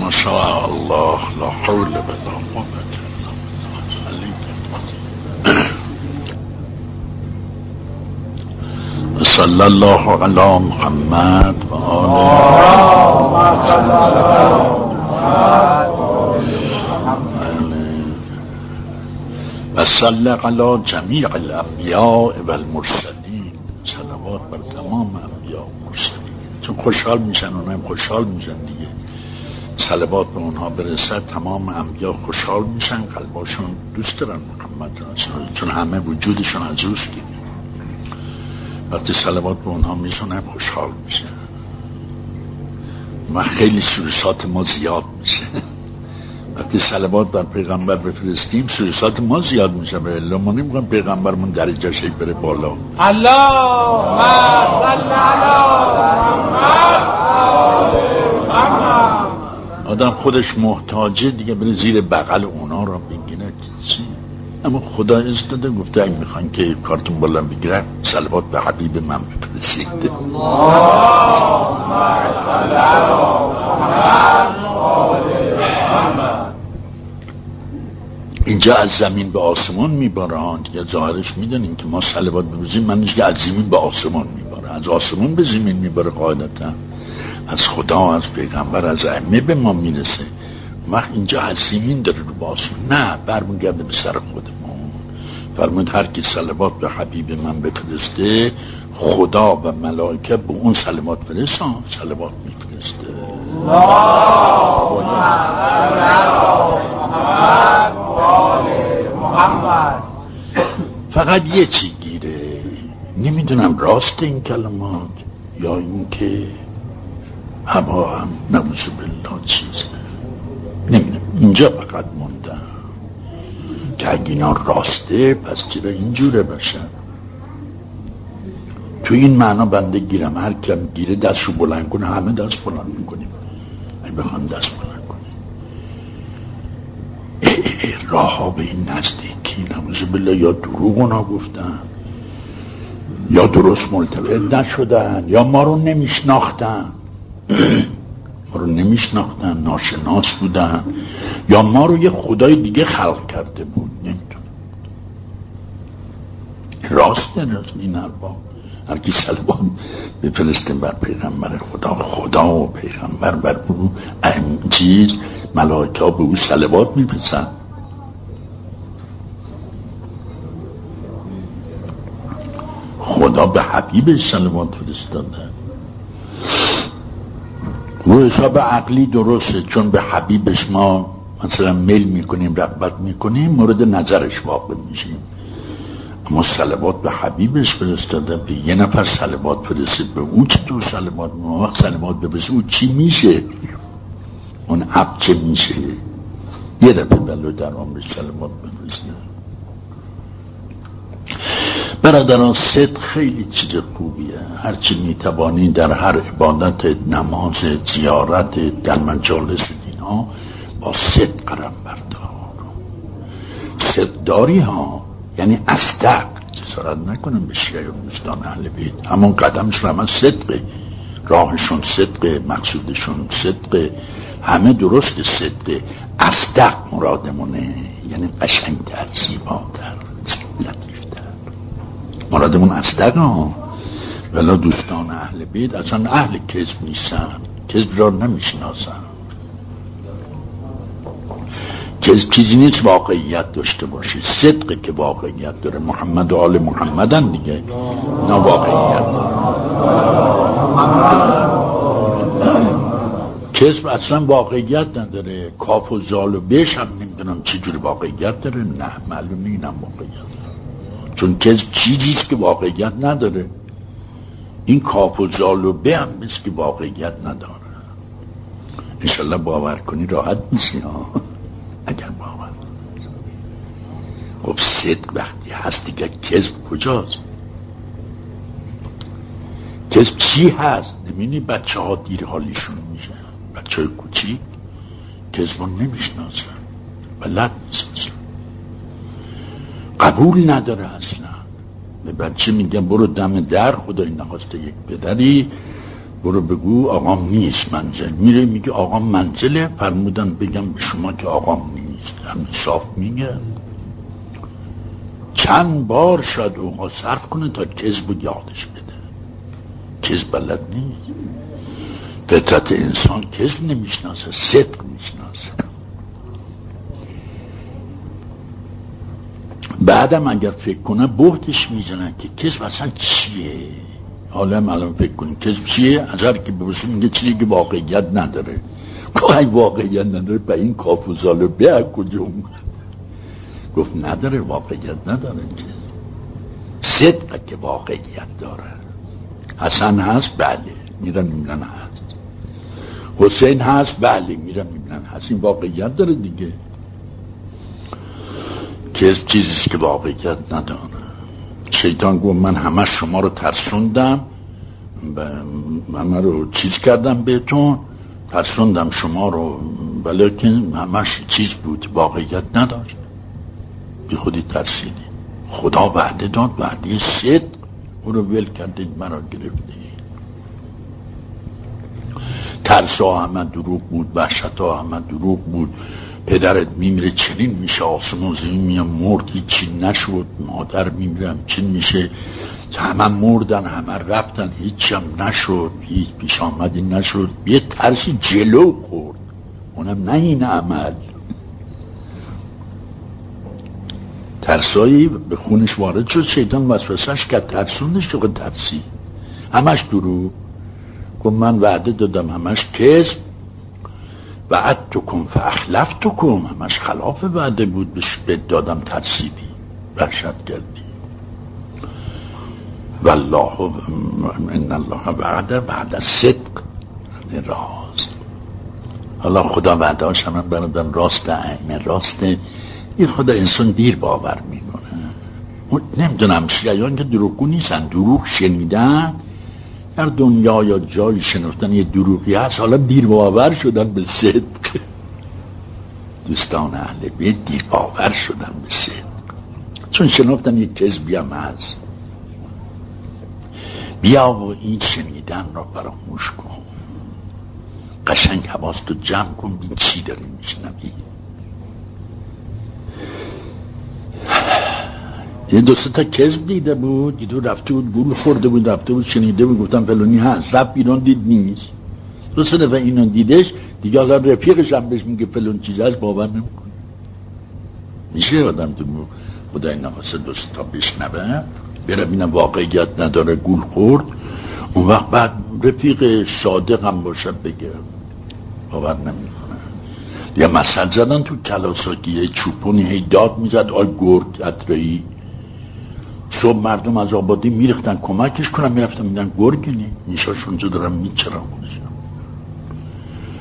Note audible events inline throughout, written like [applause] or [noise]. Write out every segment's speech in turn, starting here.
ما شاء الله لا حول ولا قوة صلى الله على محمد و صلی على جمیع الانبیاء و المرسلین صلوات بر تمام انبیاء و مرسلین. چون خوشحال میشن اونها هم خوشحال میشن دیگه. صلوات به اونها برسد تمام انبیا خوشحال میشن قلباشون دوست دارن محمد رسول چون همه وجودشون از اوست وقتی صلوات به اونها می‌زنه خوشحال میشه. و خیلی سروسات ما زیاد میشه. وقتی صلوات بر پیغمبر بفرستیم سروسات ما زیاد میشه. به الله ما نمی‌خوایم پیغمبرمون درجه بره بالا. الله! آدم خودش محتاجه دیگه بره زیر بغل اونا را بگیره اما خدا از داده گفته اگه می‌خوان که کارتون بالا بگیره سلوات به حبیب من بفرستید. اینجا از زمین به آسمان میبارن دیگه ظاهرش می‌دونین که ما سلوات ببزیم من که از زمین به آسمان میباره. از آسمان به زمین میباره قاعدتا. از خدا از پیغمبر از ائمه به ما می‌رسه. وقت اینجا از زمین داره رو به نه برمیگرده به سر خودمون. فرمود هر کی سلوات به حبیب من بفرسته خدا و ملائکه به اون سلوات فرستان سلوات میفرسته. فقط یه چی گیره. نمی‌دونم راست این کلمات یا اینکه هوا هم نبوز بالله چیزه نمی‌دونم. اینجا فقط موندم که اگه اینا راسته پس چرا اینجوره باشن تو این معنا بنده گیرم. هر کم گیره دستشو بلند کنه همه دست بلند می‌کنیم. این بخوام دست بلند کنیم راه ها به این نزدیکی. نموزه بالله. یا دروغ اونا گفتن یا درست ملتفت نشدن یا ما رو نمیشناختن. ما رو نمیشناختن ناشناس بودن. یا ما رو یه خدای دیگه خلق کرده بود نمی‌دونم. راست راست این حرفا. هر کی سلوان بفرستیم بر پیغمبر خدا. خدا و پیغمبر بر او چیز ملائکه به او سلوات میپسن خدا به حبیبش سلوات فرستاده. رو حساب عقلی درسته چون به حبیبش ما مثلا میل می‌کنیم رغبت می‌کنیم مورد نظرش واقع میشیم. اما سلوات به حبیبش فرستاده به یه نفر سلوات فرستید به اون چطور سلوات ما وقت سلوات ببسه اون چی میشه؟ اون عب چه میشه؟ یه دفعه بلو در عمرش سلوات بفرسته. برادران صدق خیلی چیز خوبیه. هرچی می‌توانی در هر عبادت نماز زیارت در مجالس دینا با صدق قرم بردار. صدق داری ها یعنی اصدق جسارت نکنم و دوستان اهل بیت. همون قدمشون همه صدقه. راهشون صدقه مقصودشون صدقه. همه درست صدقه. اصدق مرادمونه. یعنی قشنگتر زیباتر مرادمون اصدق ها. ولا دوستان اهل بیت اصلا اهل کذب نیستن. کذب را نمی‌شناسن. که چیزی نیست واقعیت داشته باشه. صدقه که واقعیت داره. محمد و آل محمدن دیگه. نه واقعیت. کسب اصلا واقعیت نداره. کاف و زال و بیش هم نمی‌دونم چی جور واقعیت داره. نه معلوم اینم واقعیت. چون کسب چیزیست که واقعیت نداره. این کاف و زال و به هم که واقعیت نداره. انشالله باور کنی راحت میشی ها. اگر باور خب صدق وقتی هست دیگه کذب کجاست؟ کذب چی هست؟ نمینی بچه ها دیر حالیشون میشه بچه های کوچیک کذب نمی‌شناسن. بلد نیست قبول نداره اصلا. به بچه میگن برو دم در خدای نخواسته یک پدری. برو بگو آقام نیست منزل. میره میگه آقام منزله. فرمودن بگم به شما که آقام نیست. همین صاف میگه. چند بار شاید اوقات صرف کنه تا کذب یادش بده. کذب بلد نیست. فطرت انسان کذب نمی‌شناسه صدق می‌شناسه. بعدم اگر فکر کنه بهتش می‌زنن که کذب اصلا چیه؟ حالا الان فکر کنید کذب چیه؟ از هر که بپرسی میگه چیزی که واقعیت نداره. گاهی واقعیت نداره. به این کافوزالو به کجا گفت نداره واقعیت نداره که. صدقه که واقعیت داره. حسن هست؟ بله. میرن می‌بینن هست حسین هست؟ بله. میرن می‌بینن هست این واقعیت داره دیگه. کذب چیزیست که واقعیت نداره شیطان گفت من همه شما رو ترسوندم. همه رو چیز کردم بهتون. ترسوندم شما رو ولیکن همش چیز بود واقعیت نداشت. بی خودی ترسیدی. خدا وعده داد وعده صدق او رو ول کردید مرا گرفتی ترس ها همه دروغ بود وحشت ها همه دروغ بود. پدرت میمیره چنین میشه زمین میام مرد هیچی نشد مادر میمیرم چین میشه. همه مردن همه رفتن هیچی هم نشد هیچ پیش آمدی نشد. یه ترسی جلو خورد. اونم نه این عمل. ترسایی به خونش وارد شد شیطان وسوسش کرد. ترسوندش شد ترسی؟ همش درو گفت من وعده دادم همش کسب وعد تو کن فاخلف تو کن همش خلاف وعده بود به دادم ترسیدی. وحشت کردی. والله ان الله وعده بعد صدق یعنی راز حالا خدا وعده هاش هم برادر راست ائمه راست. این خدا انسان دیر باور می‌کنه. نمی‌دونم شیعیان که دروغگو نیستن دروغ شنیدن در دنیا یا جایی شنفتن یه دروغی هست حالا دیر باور شدن به صدق. دوستان اهل بیت دیر باور شدن به صدق. چون شنفتن یه کذبی هم هست. بیا و این شنیدن را فراموش کن. قشنگ حواست رو جمع کن بین چی داری میشنوی. یه دو تا کذب دیده بود دیدو رفته بود گول خورده بود رفته بود شنیده بود گفتم فلانی هست. رفت بیرون دید نیست. دو سه دفعه اینو دیدش دیگه حالا رفیقش هم بهش میگه فلان چیز هست باور نمی‌کنه. میشه آدم تو خدای نخواسته دوست تا بشنوه بره بینم واقعیت نداره گول خورد. اون وقت بعد رفیق صادق هم باشه بگه. باور نمی‌کنه. یا مثل زدن تو کلاساکی یه چوپونی هی داد می‌زد آی گرد ادرایی صبح مردم از آبادی میرختن کمکش کنن می‌رفتن میدن گرگنی میشاش اونجا دارم میچرم خودشم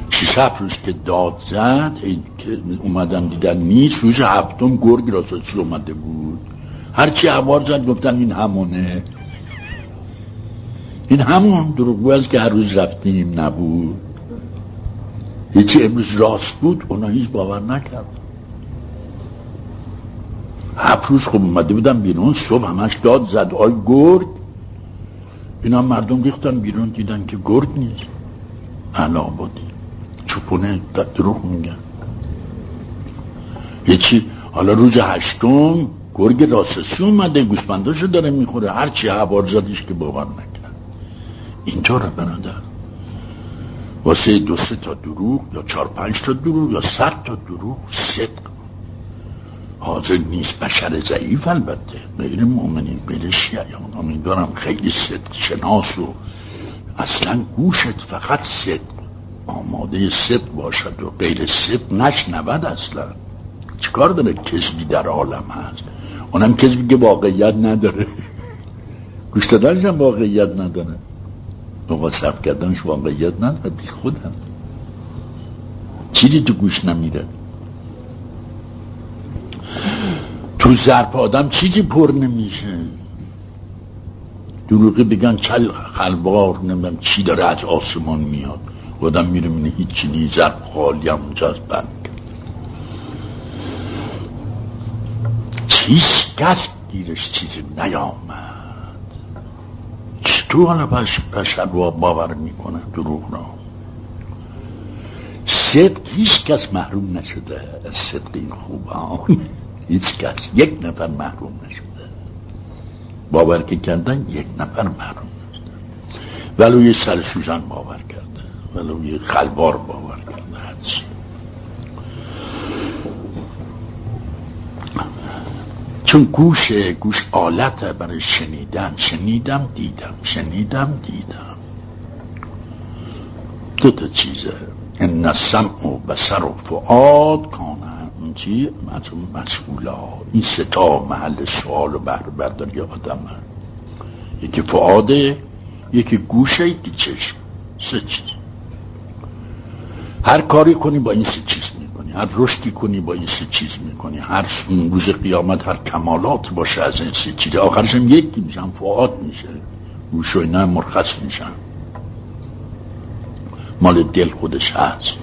شیش هفت روز که داد زد که اومدن دیدن نیست روز هفتم گرگ راساچی اومده بود. هرچی عوار زد گفتن این همونه. این همون دروگو است که هر روز رفتیم نبود. یکی امروز راست بود اونا هیچ باور نکرد هفت خوب اومده بودم بیرون صبح همش داد زد. آی گرگ! اینا مردم ریختن بیرون دیدن که گرگ نیست. علا بودی چوپونه دروغ میگن. یکی حالا روز هشتم گرگ راسسی اومده گوسپنداشو داره می‌خوره. هرچی هوار زدیش که باور نکرد. اینطوره برادر. واسه دو سه تا دروغ یا چهار پنج تا دروغ یا صد تا دروغ صدق حاضر نیست بشر ضعیف البته. غیر مؤمنین غیر شیعیان. امیدوارم خیلی صدق شناس و اصلا گوشت فقط صدق آماده صدق باشد و غیر صدق نشنود اصلا. چیکار داره کسبی در عالم هست؟ اونم کسبی که واقعیت نداره. [laughs] گوش دادنش هم واقعیت نداره. نقا صرف کردنش واقعیت نداره. بی خودم. چیزی تو گوش نمیره. تو ظرف آدم چیزی پر نمیشه. دروغی بگن چل خلوار نمی‌دونم چی داره از آسمان میاد. آدم میره مینه هیچی نیست ظرف خالی هم اونجا از هیچ کس گیرش چیزی نیامد. چطور حالا بشر باور می‌کنن دروغ را؟ صدق هیچ کس محروم نشده از صدق این خوبان. هیچ کس یک نفر محروم نشده. باور که کردن یک نفر محروم نشده. ولو یه سر سوزن باور کرده. ولو یه خلبار باور کرده. هرچی. چون گوش گوش آلت برای شنیدن شنیدم دیدم شنیدم دیدم. دو تا چیزه. ان سمع و بسر و فعاد کانه چی؟ مسئولا این ستا محل سوال و بهر برداری آدم یکی فعاده یکی گوشه یکی چشم. سه چیز. هر کاری کنی با این سه چیز می‌کنی. هر رشدی کنی با این سه چیز می‌کنی. هر روز قیامت هر کمالات باشه از این سه چیز. آخرش هم یکی میشن فعاد میشه. گوش و اینا مرخص میشن. مال دل خودش هست.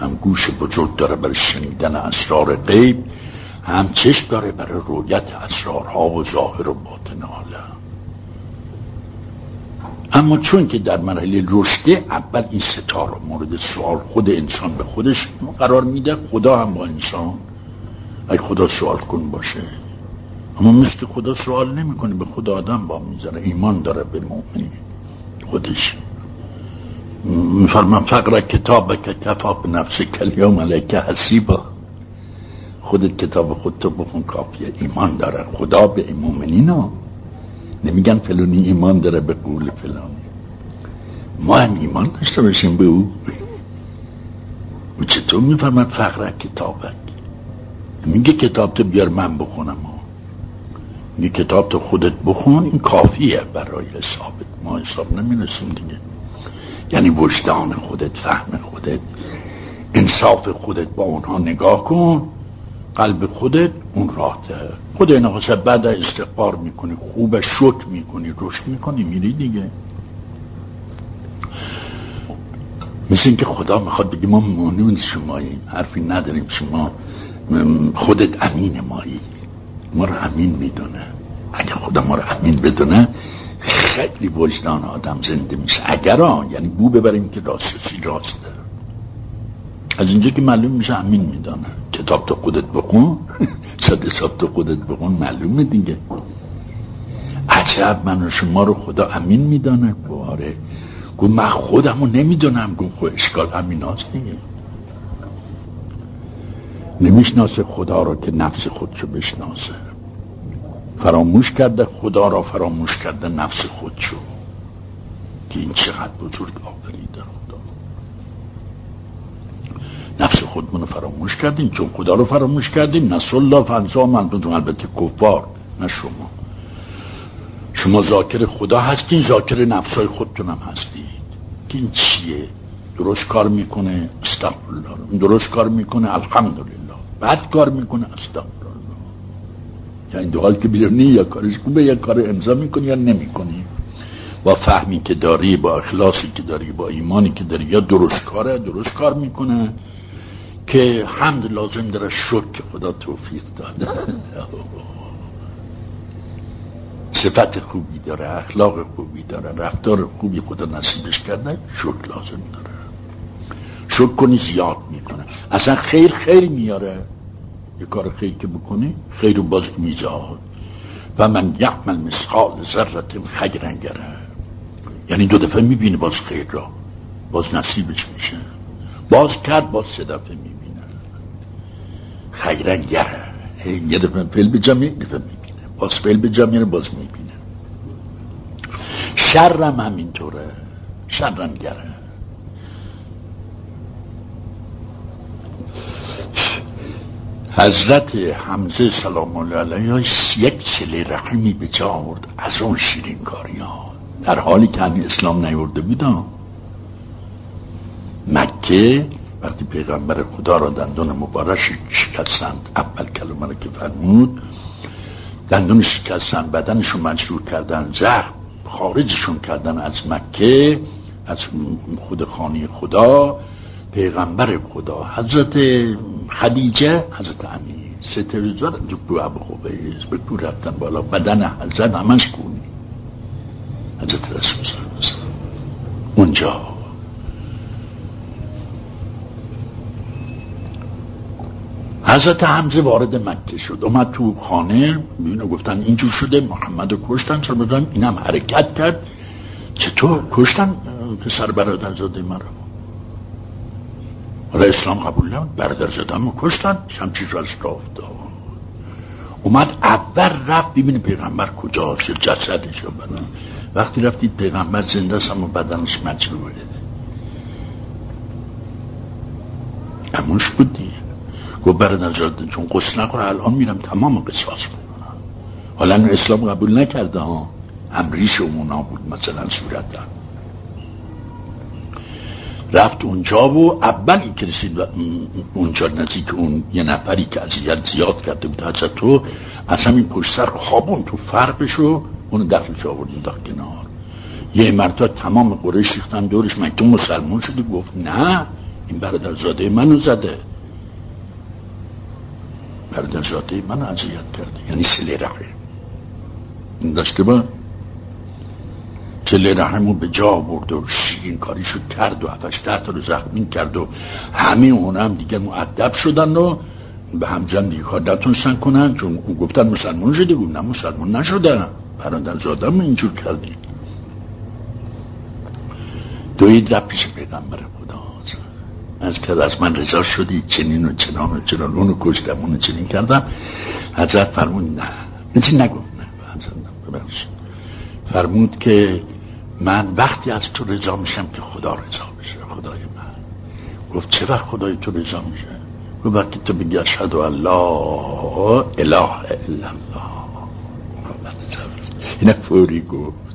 هم گوش بزرگ داره برای شنیدن اسرار غیب هم چشم داره برای رویت اسرارها و ظاهر و باطن عالم. اما چون که در مرحله رشده اول این ستار مورد سوال خود انسان به خودش قرار میده خدا هم با انسان. ای خدا سوال کن باشه. اما مثل خدا سوال نمی‌کنه به خدا آدم با می‌ذاره. ایمان داره به مؤمنی خودش. میفرمان فقر کتاب که کفا به نفس کلیوم علیکه حسیبا. خودت کتاب خودتو بخون کافیه ایمان داره. خدا به مؤمنین ها نمیگن فلونی ایمان داره به قول فلان ما هم ایمان داشته باشیم به او و چطور میفرماد فقر کتابک؟ میگه کتاب تو بیار من بخونم. میگه کتاب تو خودت بخون این کافیه برای حسابت. ما حساب نمی‌رسیم دیگه. یعنی وجدان خودت فهم خودت انصاف خودت با اونها نگاه کن. قلب خودت اون راته خود این بعد استقبار می‌کنی خوب شک می‌کنی رشد می‌کنی میری دیگه. مثل اینکه خدا می‌خواد بگی ما مانون شماییم حرفی نداریم. شما خودت امین مایی. ما رو امین می‌دونه. اگه خدا ما رو امین بدونه خیلی وجدان آدم زنده میشه. اگر آن یعنی بو ببریم که راستی راسته از اینجا که معلوم میشه امین میدانه. کتاب تو خودت بخون. [laughs] صد حساب تو خودت بخون معلومه دیگه. عجب من شما رو خدا امین میدانه. باره. گو من خودمو نمی‌دونم. گو خود اشکال امین هاست دیگه. نمی‌شناسه خدا رو که نفس خودشو بشناسه. فراموش کرده خدا را فراموش کرده نفس خودشو که این چقدر بزرگ آفریده خدا. نفس خودمون رو فراموش کردیم چون خدا رو فراموش کردیم. نسل الله فنسا من البته کفار نه شما. شما ذاکر خدا هستین ذاکر نفسای خودتون هم هستید. که این چیه؟ درست کار می‌کنه؟ استغفرالله درست کار می‌کنه؟ الحمدلله. بد کار می‌کنه؟ استغفر این دو حال که بیرونی یا کارش خوبه یا کار امضا می‌کنی یا نمی‌کنی. با فهمی که داری با اخلاصی که داری با ایمانی که داری یا درست کاره درست کار می‌کنه که حمد لازم داره شکر. خدا توفیق داده. [laughs] صفت خوبی داره اخلاق خوبی داره رفتار خوبی خدا نصیبش کرده شکر لازم داره. شکر کنی زیاد می‌کنه. اصلا خیر خیر میاره. یه کار خیر که بکنی خیر باز میزاد. و من یعمل مسخال ذرت خیرنگره یعنی دو دفعه می‌بینه باز خیر را. باز نصیبش میشه. باز کرد باز سه دفعه می‌بینه. خیرنگره یه دفعه فیل به جمعه دفعه می‌بینه. باز فیل به جمعه باز می‌بینه. شرم همینطوره. شرنگره حضرت حمزه سلام الله علیه یک سله رحمی به جا آورد از اون شیرین کاری ها در حالی که همین اسلام نیورده بودم مکه وقتی پیغمبر خدا را دندون مبارک شکستند اول کلمه را که فرمود دندون شکستند بدنشون مجبور کردن زخم خارجشون کردن از مکه از خود خانه خدا پیغمبر خدا حضرت خدیجه حضرت امیر سه تلویزیون تو ابو خوبیز به کو رفتن بالا بدن حضرت همش کونی حضرت رسول اونجا. حضرت حمزه وارد مکه شد. اومد تو خانه بینو گفتن اینجور شده محمد رو کشتن چرا بزن اینم حرکت کرد. چطور؟ کشتن پسر برادر زاده مرا. حالا اسلام قبول نمید برادر رو کشتن. چیز رو از افتاد. اومد اول رفت ببینه پیغمبر کجاست جسدش رو بدن. وقتی رفتید پیغمبر زنده است اما بدنش مجروحه. اموش بود دیگه. گفت برادر جاده چون قصد نخوره الان میرم تمام قصاص حالا اسلام قبول نکرده ها. هم ریش اونا بود مثلا صورت رفت اونجا و اولی که رسید اونجا نزدیک اون یه نفری که اذیت زیاد کرده بود حضرت تو از همین پشت سر خوابون تو فرقش رو اونو دخلش آوردیم داخل کنار. یه مرتبه تمام قریش ریختن دورش من تو مسلمون شدی؟ گفت نه این برادر زاده منو زده. برادر زاده منو اذیت کرده یعنی سلی رحم داشته با چله رحمو به جا برد و شیرین کاریشو کرد و هفتش تا رو زخمی کرد و همه اون هم دیگه معدب شدن و به همزن دیگه کار نتونستن کنن چون گفتن مسلمان شده بود نه مسلمان نشدن. برادر زادم اینجور کردی. دوید رفت پیش پیغمبر خدا. از که از من رضا شدی چنین و چنان و چنان. اونو کشتم اونو چنین کردم. حضرت فرمود نه. نگفت؟ نه فرمود که من وقتی از تو رضا میشم که خدا رضا بشه خدای من. گفت چه وقت خدای تو رضا میشه؟ گفت وقتی تو بگی اشهد الله اله الا الله. این فوری گفت.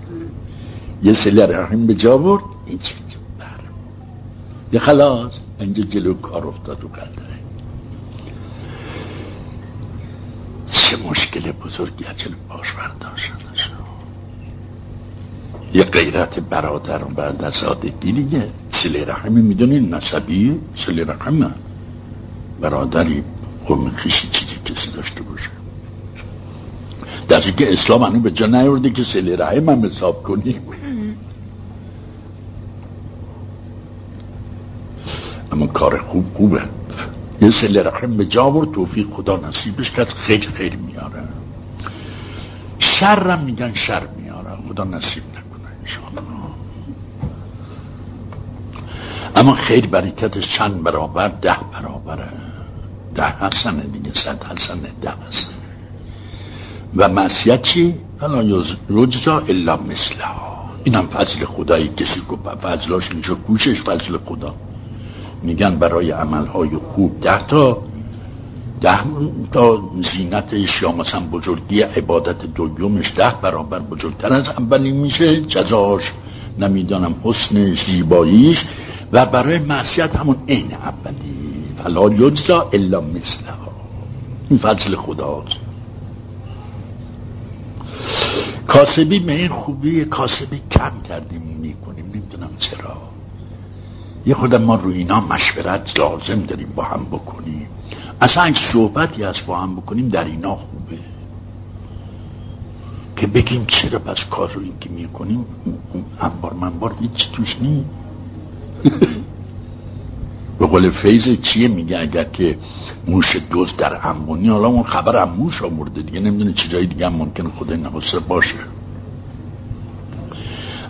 یه سلی رحم به جا برد این چی بر یه خلاص اینجا جلو کار افتاد و قلده چه مشکل بزرگی جلو باش برداشت یه غیرت برادر و بعد از زادگی دیگه سلی رحمی می‌دونین نسبی سلی رحمه برادری قوم خیشی چیزی کسی داشته باشه. در که اسلام هنو به جا نیورده که سلی رحم هم حساب کنیم اما کار خوب خوبه. یه سلی رحم به جا ورد توفیق خدا نصیبش کرد خیلی خیلی میاره. شرم میگن شر میاره. خدا نصیب اما خیر برکتش چند برابر ده برابره. ده حسنه دیگه صد حسنه ده حسنه و معصیت چی؟ فلا یجزا الا مثلها. این هم فضل خدایی کسی گفت فضلاش اینجا کوشش فضل خدا. میگن برای عملهای خوب ده تا ده تا زینتش یا مثلا بزرگی عبادت دویومش ده برابر بزرگتر از اولی میشه. جزاش نمی‌دانم حسن زیباییش. و برای معصیت همون عین اولی. فلا یجزا الا مثلها. این فضل خداست. کاسبی به این خوبی کاسبی کم کردیم می‌کنیم نمی‌دونم چرا. یه خودم ما روی اینا مشورت لازم داریم با هم بکنیم. اصلا اگه صحبتی از با هم بکنیم در اینا خوبه. که بگیم چرا پس کار رو این که می‌کنیم انبار منبار هیچ توش نی [laughs] به قول فیض چیه میگه؟ اگر که موش دوز در امونی حالا اون خبر هم موش آورده دیگه نمی‌دونه چیزایی دیگه هم ممکن خود نخواسته باشه.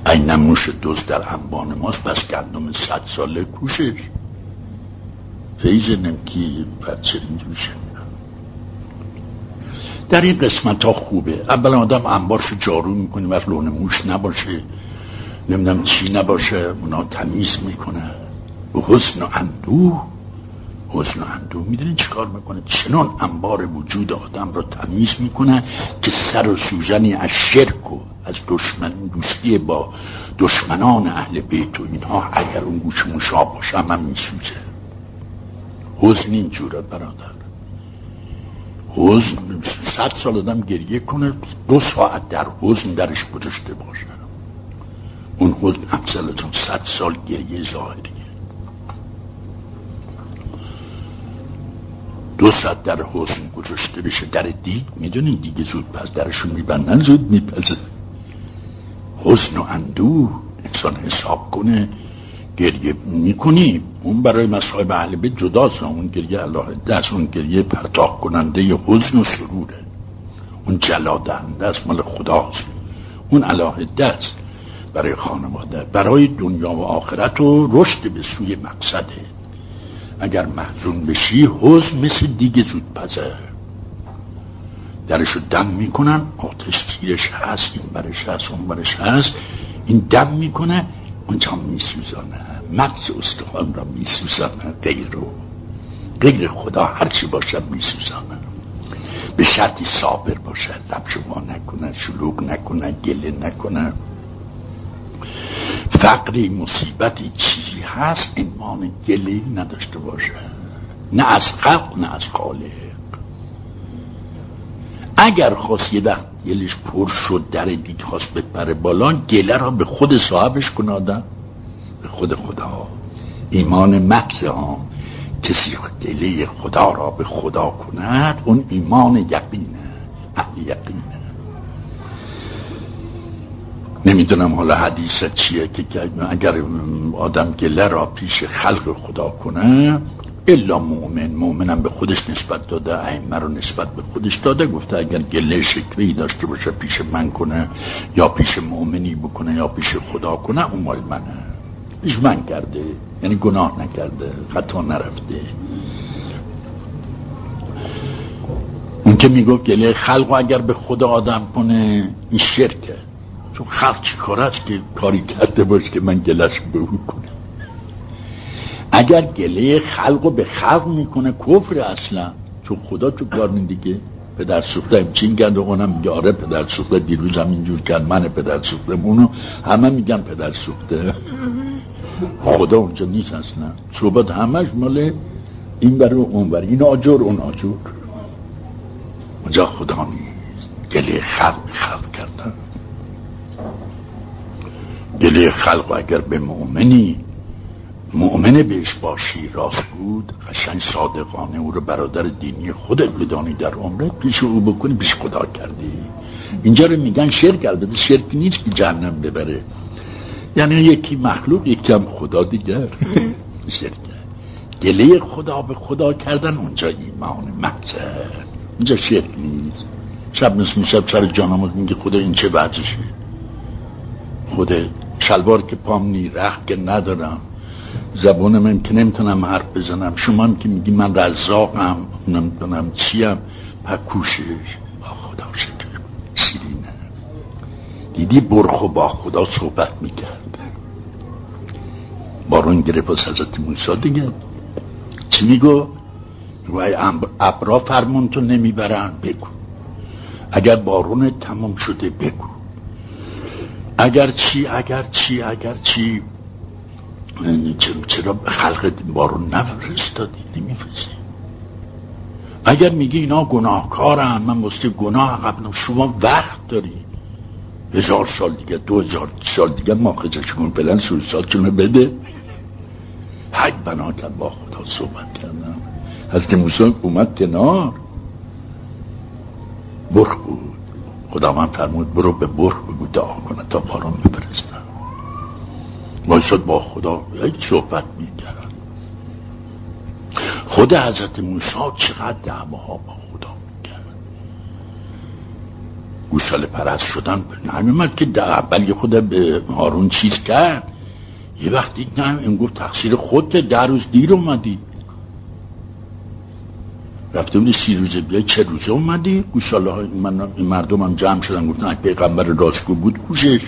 این موش دوز در انبان ماست پس گندم صد ساله کوشش. فیض نمکی بچه اینجوری در این قسمت ها خوبه. اول آدم انبارشو جارو می‌کنه وقت لون موش نباشه. نمی‌دونم چی نباشه اونا تمیز می‌کنه. به حسن و اندوه. حسن و اندوه می‌دونین چیکار می‌کنه. چنان انبار وجود آدم رو تمیز می‌کنه که سر و سوژنی از شرک و از دشمن دوستی با دشمنان اهل بیت و اینها اگر اون گوش موشا باشه هم, هم میسوزه. حزن اینجوره برادر. حزن صد سال آدم گریه کنه دو ساعت در حزن درش گذاشته باشه. اون حزن افضل چون صد سال گریه ظاهریه. دو ساعت در حسن گذاشته بشه. در دیگ می‌دونین دیگه زود پس درشون میبندن زود میپزه. حزن و اندوه انسان حساب کنه. گریه می‌کنی اون برای مصائب اهل بیت جداست. اون گریه الله دست اون گریه پرتاق کننده حزن و سروره. اون جلادنده است مال خداست. اون الله دست برای خانواده. برای دنیا و آخرت و رشد به سوی مقصده. اگر محزون بشی حزن مثل دیگه زود پزه. درشو دم می‌کنن آتش تیرش هست این برش هست اون برش هست. این دم می‌کنه اونجا میسوزانه. مغز استخوان را میسوزانه غیر رو. غیر خدا هرچی باشه میسوزانه. به شرطی صابر باشه لب شما نکنه شلوغ نکنه گله نکنه. فقری مصیبتی چیزی هست ایمان گله نداشته باشه. نه از خلق نه از خالق. اگر خواست یه وقت دلش پر شد در دیگه خواست بپره بالا گله را به خود صاحبش کن آدم به خود خدا. ایمان محض ها کسی گله خدا را به خدا کند اون ایمان یقینه اهل یقینه نمی‌دونم حالا حدیث چیه که اگر آدم گله را پیش خلق خدا کنه الا مؤمن مؤمنم به خودش نسبت داده ائمه رو نسبت به خودش داده. گفته اگر گله شکوی داشته باشه پیش من کنه یا پیش مؤمنی بکنه یا پیش خدا کنه اون مال منه. پیش من کرده یعنی گناه نکرده خطا نرفته. اون که می‌گفت گله خلق اگر به خدا آدم کنه این شرکه. چون خلق چی کار است که کاری کرده باشه که من گلش به او کنم. اگر گله خلقو به خلق می‌کنه کفر اصلا. چون خدا تو کار دیگه. پدر سوخته همچین گند و اونم میگه آره پدر سوخته دیروز هم اینجور کرد من پدر سوخته اونو همه میگن پدر سوخته. خدا اونجا نیست اصلا. صحبت همش مال این بر اون بر این آجر اون آجر. اونجا خدا نیست. گله خلق خلق کردن گله خلق اگر به مؤمنی مؤمن بهش باشی راست بود قشنگ صادقانه او رو برادر دینی خودت بدانی در عمرت پیش او بکنی پیش خدا کردی. اینجا رو میگن شرک البته شرک نیست که جهنم ببره. یعنی یکی مخلوق یکی هم خدا دیگر. [laughs] شرک گله خدا به خدا کردن اونجا ایمان محضر اونجا شرک نیست. شب مثل شب سر جانماز میگه خدا این چه وضعشه؟ خدا شلوار که پام نی رخ که ندارم. زبون من که نمی‌تونم حرف بزنم. شما هم که میگی من رزاقم نمی‌تونم چیم. پکوشش با خدا شکر. شیرینه. دیدی برخو با خدا صحبت می‌کرد. بارون گرفت از حضرت موسی دیگه. چی میگو؟ وای ابرا فرمون تو نمی‌برن. بگو. اگر بارون تمام شده بگو. اگر چی اگر چی اگر چی. چرا خلق بارون نفرستادی؟ نمیفرستی. اگر میگی اینا گناهکارن من مستی گناه قبل شما وقت داری. هزار سال دیگه دو هزار سال دیگه ما کن بلن سال بده. حج بنا کرد با خدا صحبت کردم. که موسی اومد کنار. برخ بود. خدا من فرمود برو به برخ بگو دعا کنه تا بارون بفرستم وایساد با خدا یک صحبت می‌کرد خود حضرت موسی چقدر دعواها با خدا می‌کرد. گوساله پرست شدن نمیمد که اول خود به هارون چیز کرد. یه وقتی نه این گفت تقصیر خودت در روز دیر اومدی. رفته بودی سی روزه بیای چه روزه اومدی؟ گوساله های من این مردم هم جمع شدن گفتن پیغمبر راستگو بود کوشش.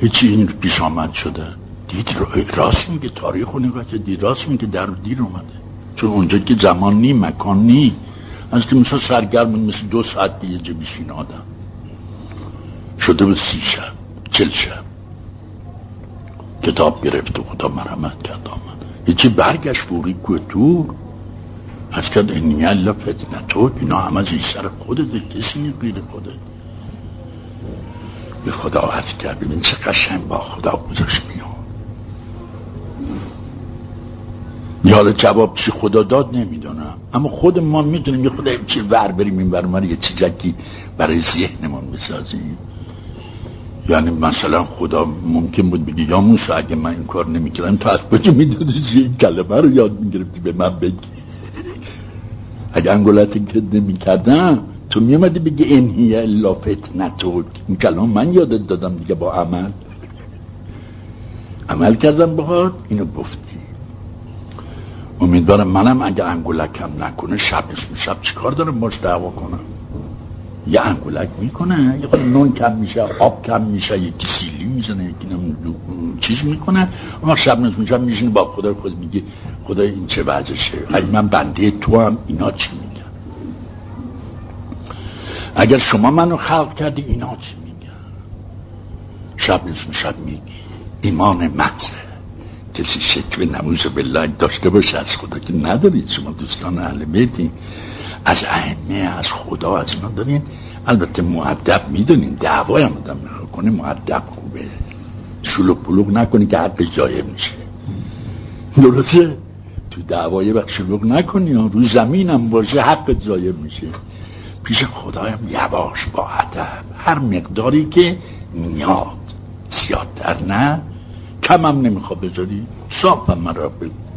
هیچی این پیش آمد شده. دید راست میگه تاریخ رو نگاه که دید راست میگه در دیر اومده. چون اونجا که زمان نی مکان نی. از که مثلا سرگرم مثل دو ساعت دیگه جه بیشین آدم. شده به سی شب چل شب. کتاب گرفت و خدا مرمت کرد آمد. هیچی برگشت فوری کوه تو از کرد اینی الله فتنتو اینا همه زی سر خودت کسی غیر خودت. به خدا عرض کرد ببین چه قشنگ با خدا گذاشت میام یاد جواب چی خدا داد نمی‌دونم. اما خود ما می‌دونیم یه خدا چی ور بریم این ور یه چیزکی برای ذهنمون بسازیم. یعنی مثلا خدا ممکن بود بگی یا موسی اگه من این کار نمی‌کردم تو از کجا می‌دونی این کلمه رو یاد می‌گرفتی به من بگی؟ اگه انگولت که نمی‌کردم تو میومدی بگی این هی الا فتنتو این کلام من یادت دادم دیگه با عمل. عمل کردم باهات اینو گفتی. امیدوارم منم اگه انگولکم نکنه شب اسم شب چیکار دارم باش دعوا کنم؟ یه انگولک می‌کنه. یه خود نون کم میشه آب کم میشه یکی سیلی می‌زنه یکی نم چیز می‌کنه. اما شب نصف میشه میشینه با خدا خود میگه خدا این چه وضعشه. اگه من بنده تو هم اینا چی میگن؟ اگر شما منو خلق کردی اینا چی میگن؟ شب نصف شب میگی ایمان محضه کسی شکوه نموز بالله داشته باشه از خدا که ندارید شما دوستان اهل بیتی. از ائمه از خدا از اینا دارین البته معدب می‌دونین دعوای هم آدم کنه معدب خوبه. شلوک پلوک نکنی که حق جایه میشه. درسته؟ تو دعوای وقت شلوک نکنی رو هم باشه حق جایه میشه. پیش خدایم یواش با ادب. هر مقداری که میاد زیادتر نه. کم هم نمیخوا بذاری. صاف مرا بگو.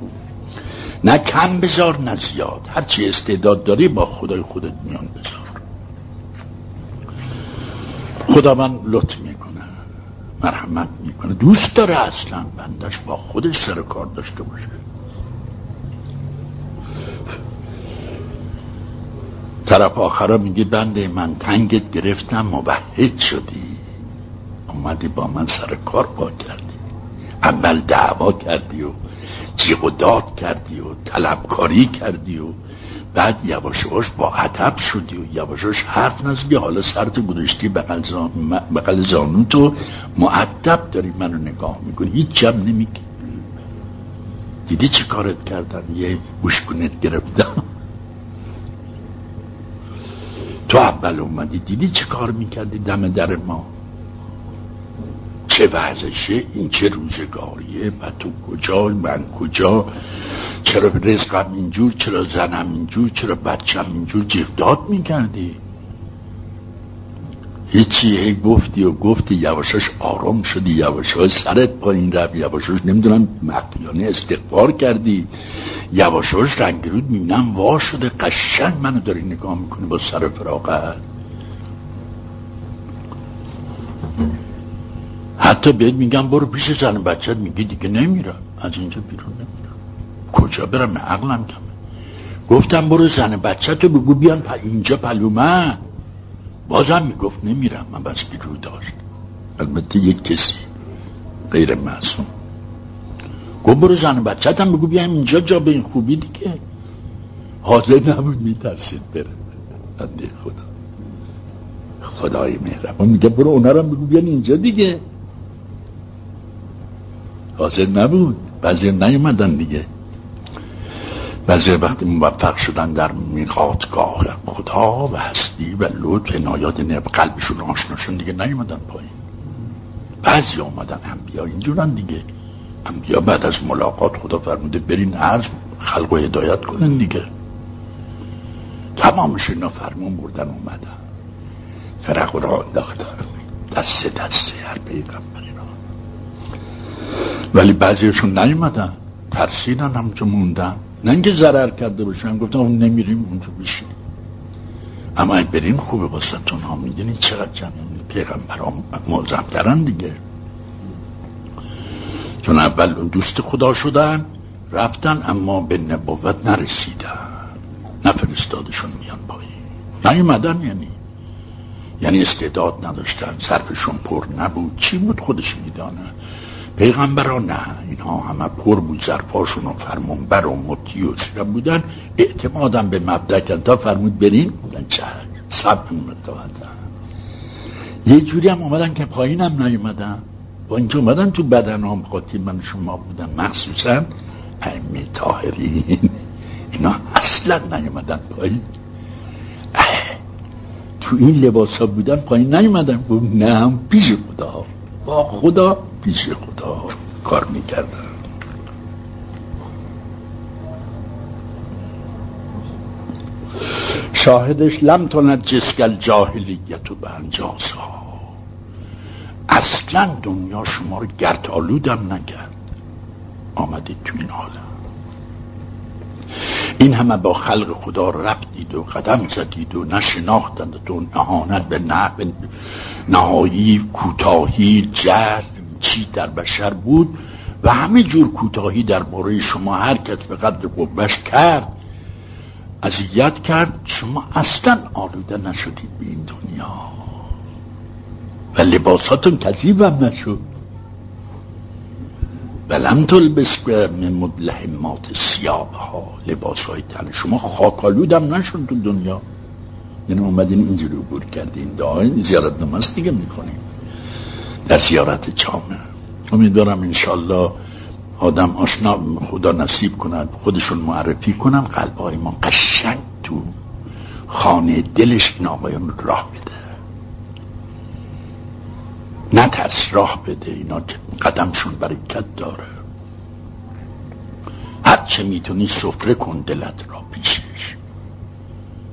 نه کم بذار نه زیاد. هرچی استعداد داری با خدای خودت میان بذار. خدا من لطف می‌کنه مرحمت می‌کنه. دوست داره اصلا بندش با خودش سر کار داشته باشه. طرف آخرا میگه بنده من تنگت گرفتم مبهد شدی. اومدی با من سر کار با کردی. اول دعوا کردی و جیغ و داد کردی و طلبکاری کردی و بعد یواشاش با عدب شدی و یواشاش حرف نزدی. حالا سرت گذاشتی بقل, زان... زانو تو. معدب داری منو نگاه می‌کنی. هیچ جمع نمیگی. دیدی چه کارت کردن؟ یه گوشگونت گرفتم. تو اول اومدی. دیدی چه کار می‌کردی دم در ما؟ چه وضعشه این چه روزگاریه و تو کجا من کجا چرا رزقم اینجور چرا زنم اینجور چرا بچم اینجور جیغداد می‌کردی؟ هیچی هی گفتی و گفتی یواشاش آرام شدی یواشاش سرت پایین رفت یواشاش نمی‌دونم مقیانه استقبار کردی یواشاش رنگرود می‌بینم وا شده قشنگ منو داری نگاه می‌کنی با سر فراغت. حتی بهت میگم برو پیش زن بچت میگی دیگه نمیرم. از اینجا بیرون نمیرم. کجا برم؟ عقلم کمه. گفتم برو زن بچه تو بگو بیان اینجا پلومه. بازم می‌گفت نمیرم. من بس رو داشت. البته یک کسی غیر معصوم. گفت برو زن بچه هم بگو بیان اینجا جا به این خوبی دیگه. حاضر نبود میترسید بره. بنده خدا. خدای مهربان. میگه برو اونا رو بگو بیان اینجا دیگه. حاضر نبود. بعضی نیومدن دیگه. بعضی وقتی موفق شدن در میقاتگاه خدا و هستی و لطف عنایات نب قلبشون آشناشون دیگه نیومدن پایین. بعضی آمدن انبیا اینجورن دیگه. انبیا بعد از ملاقات خدا فرموده برین عرض خلق و هدایت کنن دیگه. تمامش اینا فرمون بردن اومدن. فرق را انداختن دسته دسته هر پیغمبر. ولی بعضیشون نیومدن. ترسیدن همونجا موندن. نه اینکه ضرر کرده باشن گفتم اون نمیریم اونجا بشینیم اما این بریم خوبه باستون ها. می‌دونی چقدر جمعی پیغمبر ملزم کردن دیگه. چون اول اون دوست خدا شدن رفتن اما به نبوت نرسیدن. نفرستادشون میان پایی نیومدن یعنی. یعنی استعداد نداشتن. صرفشون پر نبود. چی بود خودش میدانه؟ پیغمبران نه اینها همه پر بود ظرفاشون و فرمانبر و مطیع و چیزم بودن. اعتمادم به مبدع تا فرمود برین بودن چه سب یه جوری هم اومدن که پایینم نیومدن. با اینکه اومدن تو بدن هم خاطی من شما بودن. مخصوصا ائمه تاهرین اینا اصلا نیومدن پایین. تو این لباس ها بودن پایین نیومدن. نه هم پیش خدا. با خدا پیش خدا کار می‌کردن شاهدش لم تند جسگل جاهلیت و به انجازها اصلا دنیا شما رو گرد آلودم نکرد. آمدید تو این عالم. این همه با خلق خدا رفتید و قدم زدید و نشناختندتون اهانت به نه نهایی کوتاهی جهل. چی در بشر بود و همه جور کوتاهی درباره شما هر کس به قدر قبش کرد اذیت کرد شما اصلا آلوده نشدید به این دنیا. و لباساتون کذیب هم نشد ولم تلبس من مدلهمات سیابه ها لباس های تن شما خاکالود هم نشد تو دنیا. یعنی اومدین اینجوری عبور کردین. دائم زیارت نماز دیگه می‌کنیم در زیارت چامه امیدوارم انشالله آدم آشنا خدا نصیب کند خودشون معرفی کنم قلبهای ما قشنگ تو خانه دلش این آقایان راه بده. نترس راه بده. اینا قدمشون برکت داره. هرچه می‌تونی سفره کن دلت را پیشش.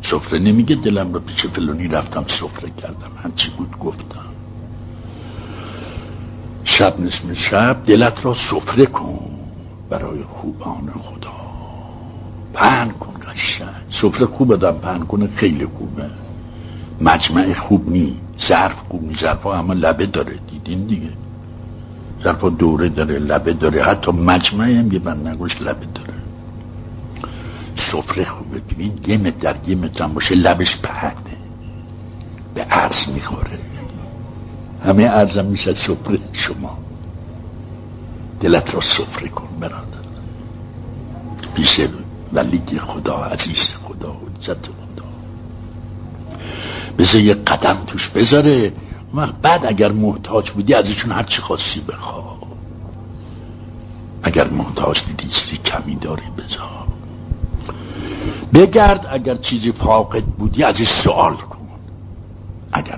سفره نمیگه دلم را پیش فلونی رفتم سفره کردم. هرچی بود گفتم. شب نصف شب دلت را سفره کن برای خوبان خدا. پهن کن قشنگ. سفره خوب بدم پهن کنه خیلی خوبه. مجمع خوب نی. ظرف خوب نی. ظرف همه لبه داره. دیدین دیگه؟ ظرف دوره داره لبه داره. حتی مجمع هم یه بند لبه داره. سفره خوبه. ببین یه در یه هم باشه لبش پهنه. به عرض می‌خوره. همه عرضم میشه سفره شما. دلت را سفره کن برادر. پیش ولی خدا عزیز خدا حجت خدا. بذار یه قدم توش بذاره. وقت بعد اگر محتاج بودی ازشون هر چی خواستی بخوا اگر محتاج دیدی کمی داری بذار. بگرد اگر چیزی فاقد بودی ازش سوال کن. اگر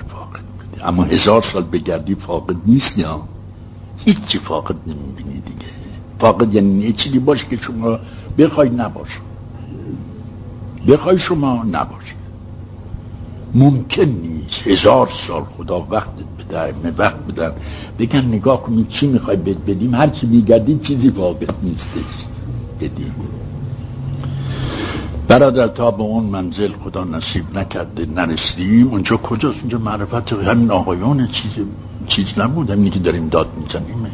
اما هزار سال بگردی فاقد نیست یا؟ هیچی فاقد نمی‌بینی دیگه. فاقد یعنی یه چیزی باشه که شما بخوای نباشه بخوای شما نباشه ممکن نیست هزار سال خدا وقتت بده وقت بدن بگن نگاه کنید چی می‌خوای بد بدیم. هر چی میگردی چیزی فاقد نیستش. بدیم برادر تا به اون منزل خدا نصیب نکرده نرسیدیم. اونجا کجاست؟ اونجا معرفت همین آقایان چیز چیز نبود. همینی که داریم داد می‌زنیم.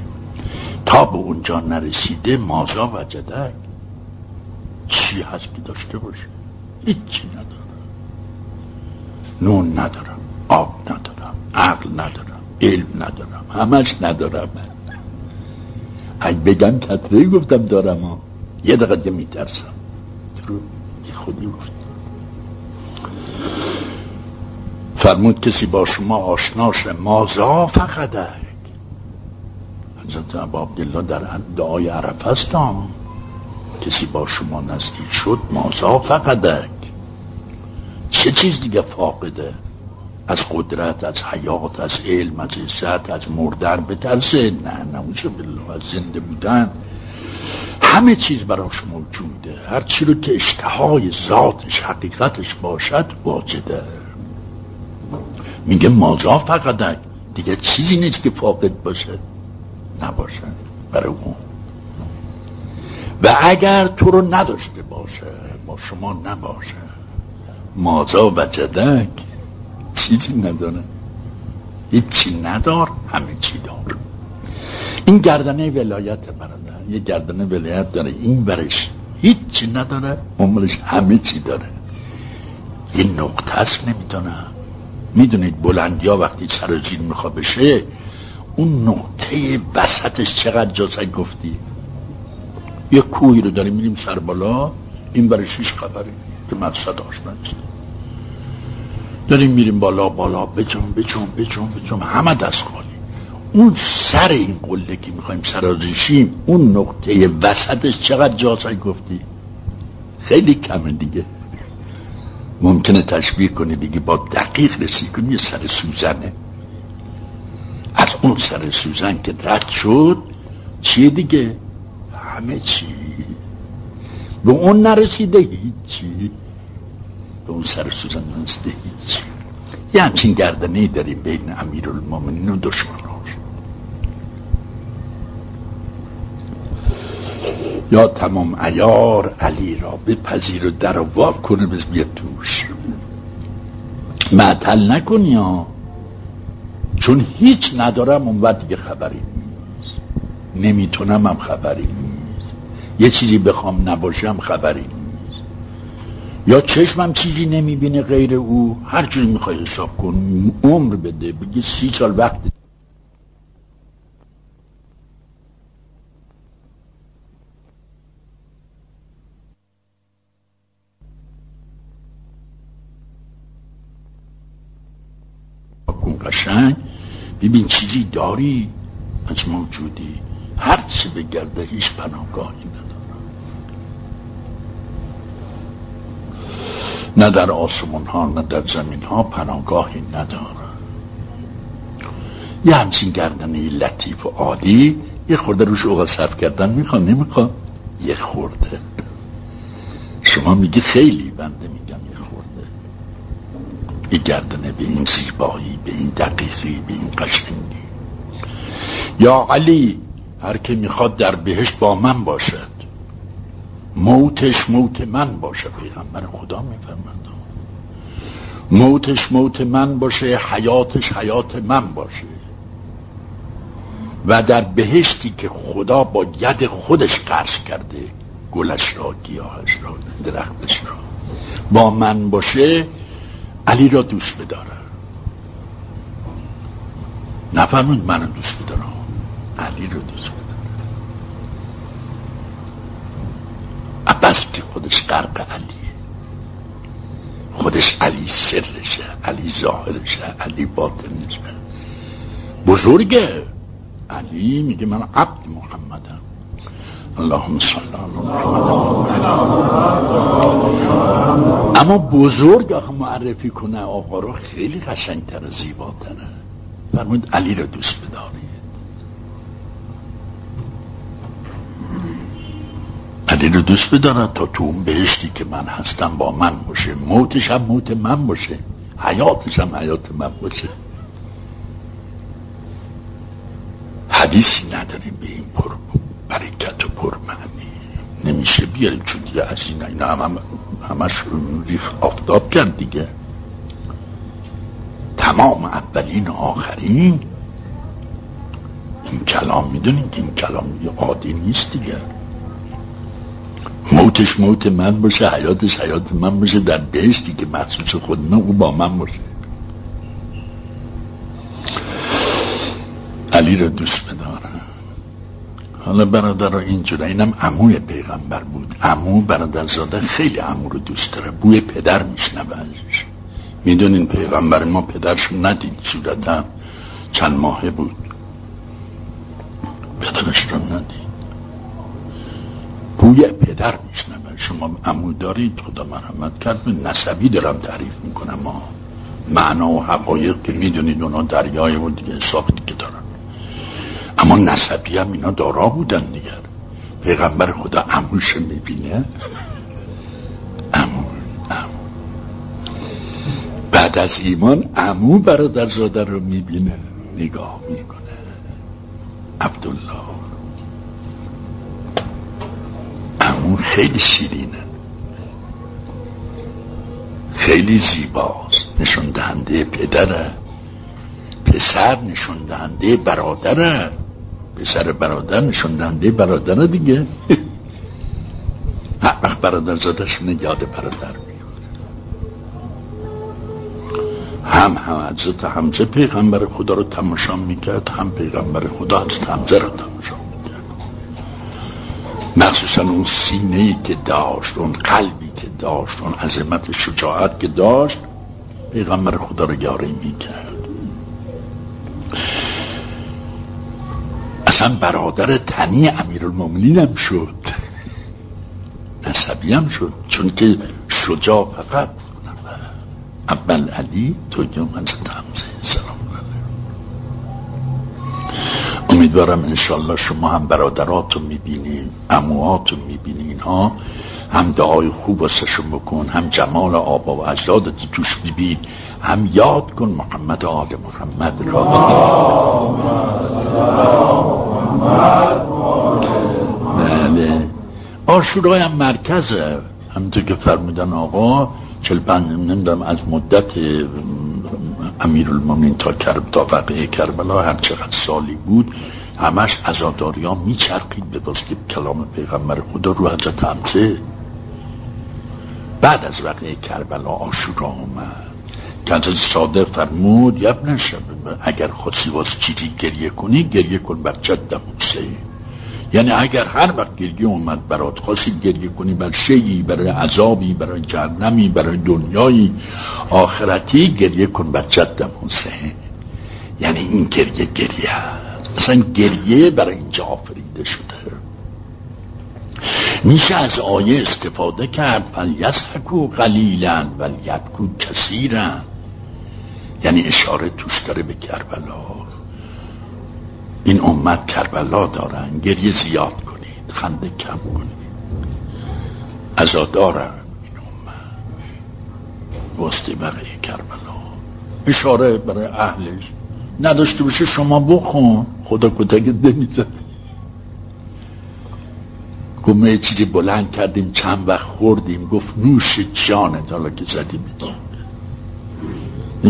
تا به اونجا نرسیده مازا وجدک. چی هست که داشته باشه؟ هیچی ندارم. نون ندارم آب ندارم عقل ندارم علم ندارم همش ندارم. اگه بگم کتره گفتم دارم یه دقیقه میترسم. خودی گفت فرمود کسی با شما آشناش مازا فقدک. حضرت عبا عبدالله در دعای عرف هستم. کسی با شما نزدیک شد مازا فقدک. چه چیز دیگه فاقده؟ از قدرت از حیات از علم از عزت از مردن بترسه. نه نموشه بالله از زنده بودن. همه چیز براش موجوده هر چی رو که اشتهای ذاتش حقیقتش باشد واجده. میگه مازا فقط دیگه چیزی نیست که فاقد باشه نباشه برای اون. و اگر تو رو نداشته باشه با شما نباشه. مازا و جدک چیزی نداره. هیچی ندار همه چی دار. این گردنه ولایت برادر یه گردنه ولایت داره. این برش هیچی نداره. عمرش همه چی داره. یه نقطه است نمی‌دونم. می‌دونید بلندی ها وقتی سرازیر میخوا بشه اون نقطه وسطش چقدر جاسه گفتی؟ یه کوهی رو داریم میریم سر بالا این برش هیچ خبری که مقصد آشنا داریم میریم بالا بالا بچون بچون بچون بچون. همه دست خالی. اون سر این قله که می‌خوایم سرازشیم اون نقطه وسطش چقدر جاسای گفتی؟ خیلی کمه دیگه. ممکنه تشبیه کنی دیگه با دقیق رسید کنی یه سر سوزنه. از اون سر سوزن که رد شد چیه دیگه؟ همه چی. به اون نرسیده هیچی. به اون سر سوزن نرسیده هیچی. یه همچین گردنه داریم بین امیر المومنین و دشمناش یا تمام ایار علی را بپذیر و در وا کنه بز بیاد توش. معطل نکنی ها چون هیچ ندارم اون وقت دیگه خبری نیست. نمی‌تونم هم خبری نیست. یه چیزی بخوام نباشم خبری نیست. یا چشمم چیزی نمی‌بینه غیر او. هر می‌خوای حساب کن. عمر بده. بگی سی سال وقت قشنگ ببین چیزی داری؟ از موجودی. هر چی بگرده هیچ پناهگاهی نداره نه در آسمون ها نه در زمین ها پناهگاهی نداره یه همچین گردنه لطیف و عالی یه خورده روش اوقا صرف کردن می‌خواد نمی‌خواد یه خورده. شما میگی خیلی بنده میگم. یه گردنه به این زیبایی به این دقیقی به این قشنگی. یا علی هر که می‌خواد در بهشت با من باشد. موتش موت من باشه پیغمبر خدا میفرمند موتش موت من باشه حیاتش حیات من باشه. و در بهشتی که خدا با ید خودش قرض کرده گلش را گیاهش را درختش را با من باشه علی را دوست بداره نفرمون من دوست بدارم. علی رو دوست بدارم. عباس که خودش غرق علیه. خودش علی سرشه علی ظاهرشه علی باطنشه. بزرگه. علی میگه من عبد محمدم. اللهم صل اما بزرگ آخه معرفی کنه آقا رو خیلی قشنگتر و زیباتره. فرمود علی رو دوست بدارید. علی رو دوست بدارد تا تو اون بهشتی که من هستم با من باشه. موتش هم موت من باشه. حیاتش هم حیات من باشه. حدیثی نداریم به این پر برکت و پر معنی نمیشه بیاریم چون دیگه از این اینا هم همش ریخ آفتاب کرد دیگه. تمام اولین آخرین. این کلام می‌دونین که این کلام عادی نیست دیگه. موتش موت من باشه حیاتش حیات من باشه در بهشتی که مخصوص خود نه او با من باشه. علی رو دوست بدارم حالا برادر اینجور اینم عموی پیغمبر بود. عمو برادرزاده خیلی عمو رو دوست داره. بوی پدر میشنوه می‌دونین پیغمبر ما پدرشون ندید صورتا. چند ماهه بود. پدرش رو ندید. بوی پدر میشنوه شما عمو دارید. خدا مرحمت کرد. به نسبی دارم تعریف می‌کنم. ما معنا و حقایق که می‌دونید اونا دریای و دیگه حسابی که دارن. اما نسبی هم اینا دارا بودن دیگر پیغمبر خدا عموش می‌بینه؟ عمو عمو. بعد از ایمان عمو برادرزاده رو می‌بینه. نگاه می‌کنه. عبدالله. عمو خیلی شیرینه. خیلی زیباست. نشون دهنده پدره. پسر نشون دهنده برادره. پسر برادر نشون دهنده برادر دیگه. [laughs] هر وقت برادر زادشونه یاد برادر هم هم حضرت حمزه پیغمبر خدا رو تماشا می‌کرد هم پیغمبر خدا حضرت حمزه رو تماشا می‌کرد. مخصوصا اون سینه که داشت اون قلبی که داشت اون عظمت شجاعت که داشت پیغمبر خدا رو یاری می‌کرد. اصلا برادر تنی امیر هم شد. نسبی هم شد چون که شجاع فقط اول علی تو حضرت حمزه سلام امیدوارم انشالله شما هم برادرات رو می‌بینین اموات رو می‌بینین ها هم دعای خوب واسه بکن هم جمال آبا و اجدادت توش ببین هم یاد کن محمد آل محمد را. بله. آشورای هم مرکزه. همینطور که فرمودن آقا چل پنج نمی‌دونم از مدت امیر تا کرب تا وقعه کربلا هر چقدر سالی بود همش ازاداری ها میچرخید به واسطه کلام پیغمبر خدا رو حضرت همسه بعد از وقعه کربلا آشورا اومد. حضرت صادق فرمود یبن اگر خودسی واس چیزی گریه کنی گریه کن بر جد حسین یعنی اگر هر وقت گریه اومد برات خواستی گریه کنی بر شیعی برای عذابی برای جهنمی برای دنیایی آخرتی گریه کن بر جدم حسین یعنی این گریه گریه اصلا گریه برای اینجا آفریده شده. میشه از آیه استفاده کرد فلیسحکو قلیلا ولیبکو کثیرن یعنی اشاره توش داره به کربلا. این امت کربلا دارن گریه زیاد کنید خنده کم کنید. ازادارن این امت. واسطه بقیه کربلا. اشاره برای اهلش. نداشته باشه شما بخون. خدا کتک نمی‌زنه ما چیزی بلند کردیم چند وقت خوردیم گفت نوش جانت حالا که زدی بیدیم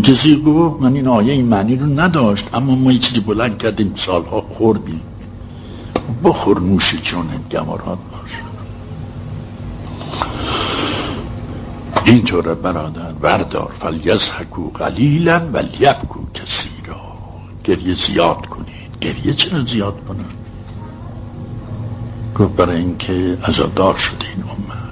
کسی گفت من این آیه این معنی رو نداشت اما ما یه چیزی بلند کردیم سالها خوردیم. بخور نوش جانت گمارات باش. اینطوره برادر بردار فلیزحکو قلیلا و لیبکو کسی را گریه زیاد کنید. گریه چرا زیاد کنن؟ گفت برای اینکه ازادار شده این امت.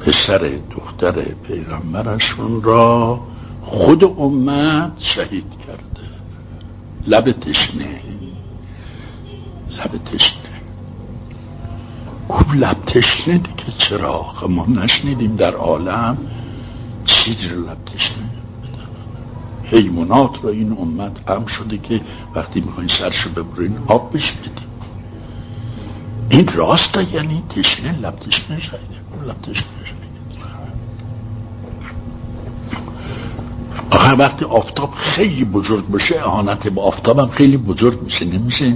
پسر دختر پیغمبرشون را خود امت شهید کرده. لب تشنه. لب تشنه. گفت لب تشنه دیگه چرا؟ ما نشنیدیم در عالم چیزی رو لب تشنه؟ حیمونات رو این امت هم شده که وقتی می‌خواین سرشو ببرین آب بش بدیم این راسته یعنی تشنه لب تشنه شده لب تشنه. آخه وقتی آفتاب خیلی بزرگ باشه اهانت به آفتاب هم خیلی بزرگ میشه نمیشه؟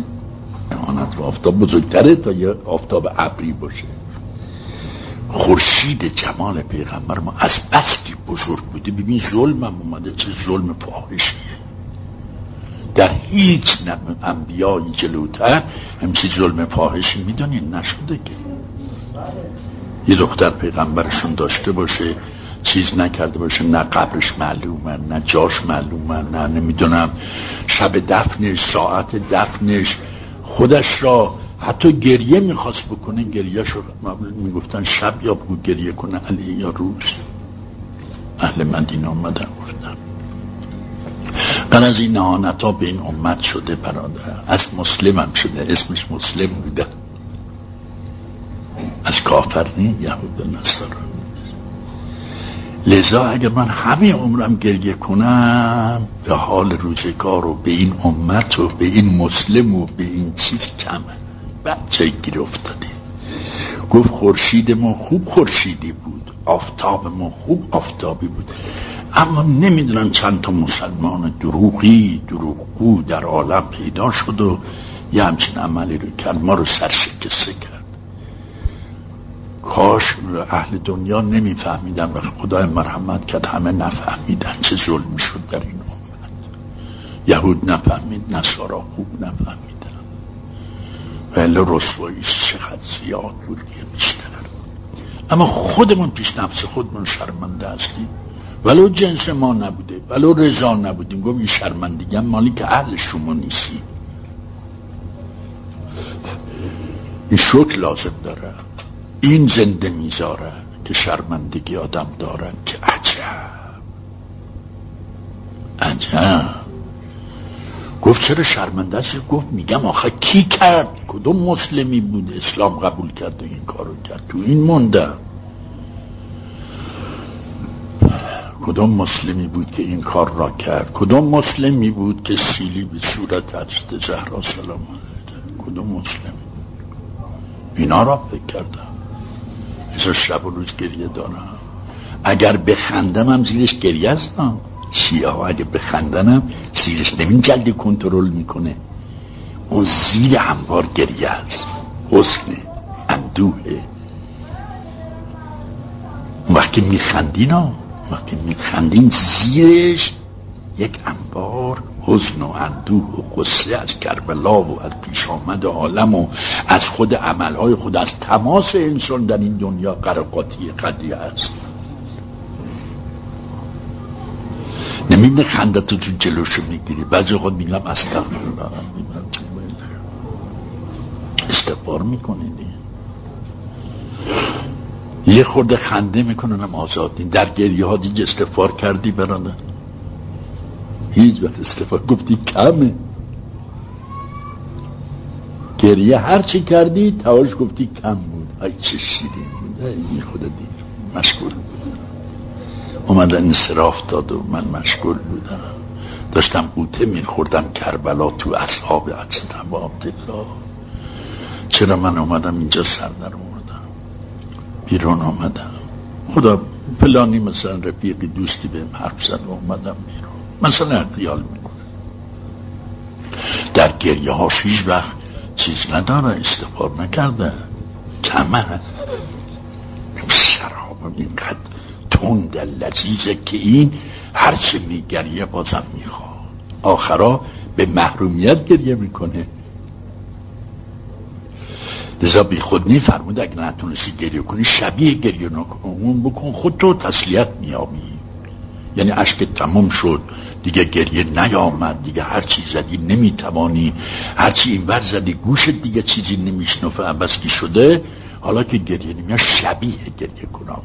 اهانت به آفتاب بزرگتره تا یه آفتاب ابری باشه. خورشید جمال پیغمبر ما از بس که بزرگ بوده. ببین ظلم هم اومده چه ظلم فاحشیه در هیچ انبیایی جلوتر همچه ظلم فاحشی می‌دونین نشده که. یه دختر پیغمبرشون داشته باشه چیز نکرده باشه نه قبرش معلومه نه جاش معلومه نه نمی‌دونم. شب دفنش ساعت دفنش خودش را حتی گریه می‌خواست بکنه گریه شو می‌گفتن شب یا بگو گریه کنه علی یا روز. اهل مدینه آمدن گفتن قن از این نهانت ها به این امت شده برادر. از مسلم هم شده اسمش مسلم بوده. از کافر نی یهود نصارا. لذا اگر من همه عمرم گریه کنم به حال روزگار و به این امت و به این مسلم و به این چیز کمه بچه گیر افتاده. گفت خورشید ما خوب خورشیدی بود. آفتاب ما خوب آفتابی بود. اما نمی‌دونم چند تا مسلمان دروغی دروغگو در عالم پیدا شد و یه همچین عملی رو کرد. ما رو سرشکسته کرد. کاش اهل دنیا نمیفهمیدن و خدای مرحمت کرد همه نفهمیدن چه ظلم شد در این امت. یهود نفهمید نصارا خوب نفهمیدن. ولی رسوایی چقدر زیاد بود بیشتر. اما خودمون پیش نفس خودمون شرمنده هستیم. ولو جنس ما نبوده ولو رضا نبودیم. گفت این شرمندگی مالی که اهل شما نیستی این شکر لازم داره. این زنده می‌ذاره که شرمندگی آدم دارن که عجب. عجب. گفت چرا شرمنده است؟ گفت میگم آخه کی کرد؟ کدوم مسلمی بود؟ اسلام قبول کرد و این کارو کرد. تو این مونده. کدوم مسلمی بود که این کار را کرد؟ کدوم مسلمی بود که سیلی به صورت حضرت زهرا سلام کدوم مسلم اینا را فکر کردم. مثل شب و روز گریه دارم. اگر بخندمم زیرش گریه هستم. شیعه ها اگه بخندنم زیرش نمین جلدی کنترل می‌کنه. اون زیر انبار گریه است حسنه اندوهه. وقتی میخندین ها وقتی میخندین زیرش یک انبار حزن و اندوه و قصه از کربلا و از پیش آمد عالم و از خود عملهای خود از تماس انسان در این دنیا قرقاتی قدیه است. نمی‌بینه خندتو تو جلوشو می‌گیری. بعضی خود میگم استغفرالله استغفار می‌کنی؟ یه خورده خنده میکننم آزادین در گریه ها دیگه استفار کردی برادر؟ هیچ وقت استفار گفتی کمه. گریه هر چی کردی تواش گفتی کم بود. ای چه شیرین بود. ای خدا دید مشغول بود اومدن انصراف داد و من مشغول بودم. داشتم قوطه میخوردم کربلا تو اصحاب عجزم با عبدالله. چرا من اومدم اینجا سر در بیرون آمدم خدا پلانی مثلا رفیقی دوستی به حرف زد و اومدم بیرون. مثلا خیال می‌کنه. در گریه ها هیچ وقت چیز نداره استفار نکرده. کمه شراب اینقدر تند لذیذه که این هرچه میگریه بازم می‌خواد. آخرا به محرومیت گریه می‌کنه. لذا بی خود فرمود اگه نتونستی گریه کنی شبیه گریه نکن. بکن خود تو تسلیت میابی یعنی عشق تمام شد. دیگه گریه نیامد. دیگه هر چی زدی نمی‌توانی. هر چی این بر زدی گوشت دیگه چیزی نمیشنفه. عبس کی شده؟ حالا که گریه نمیاد شبیه گریه کنم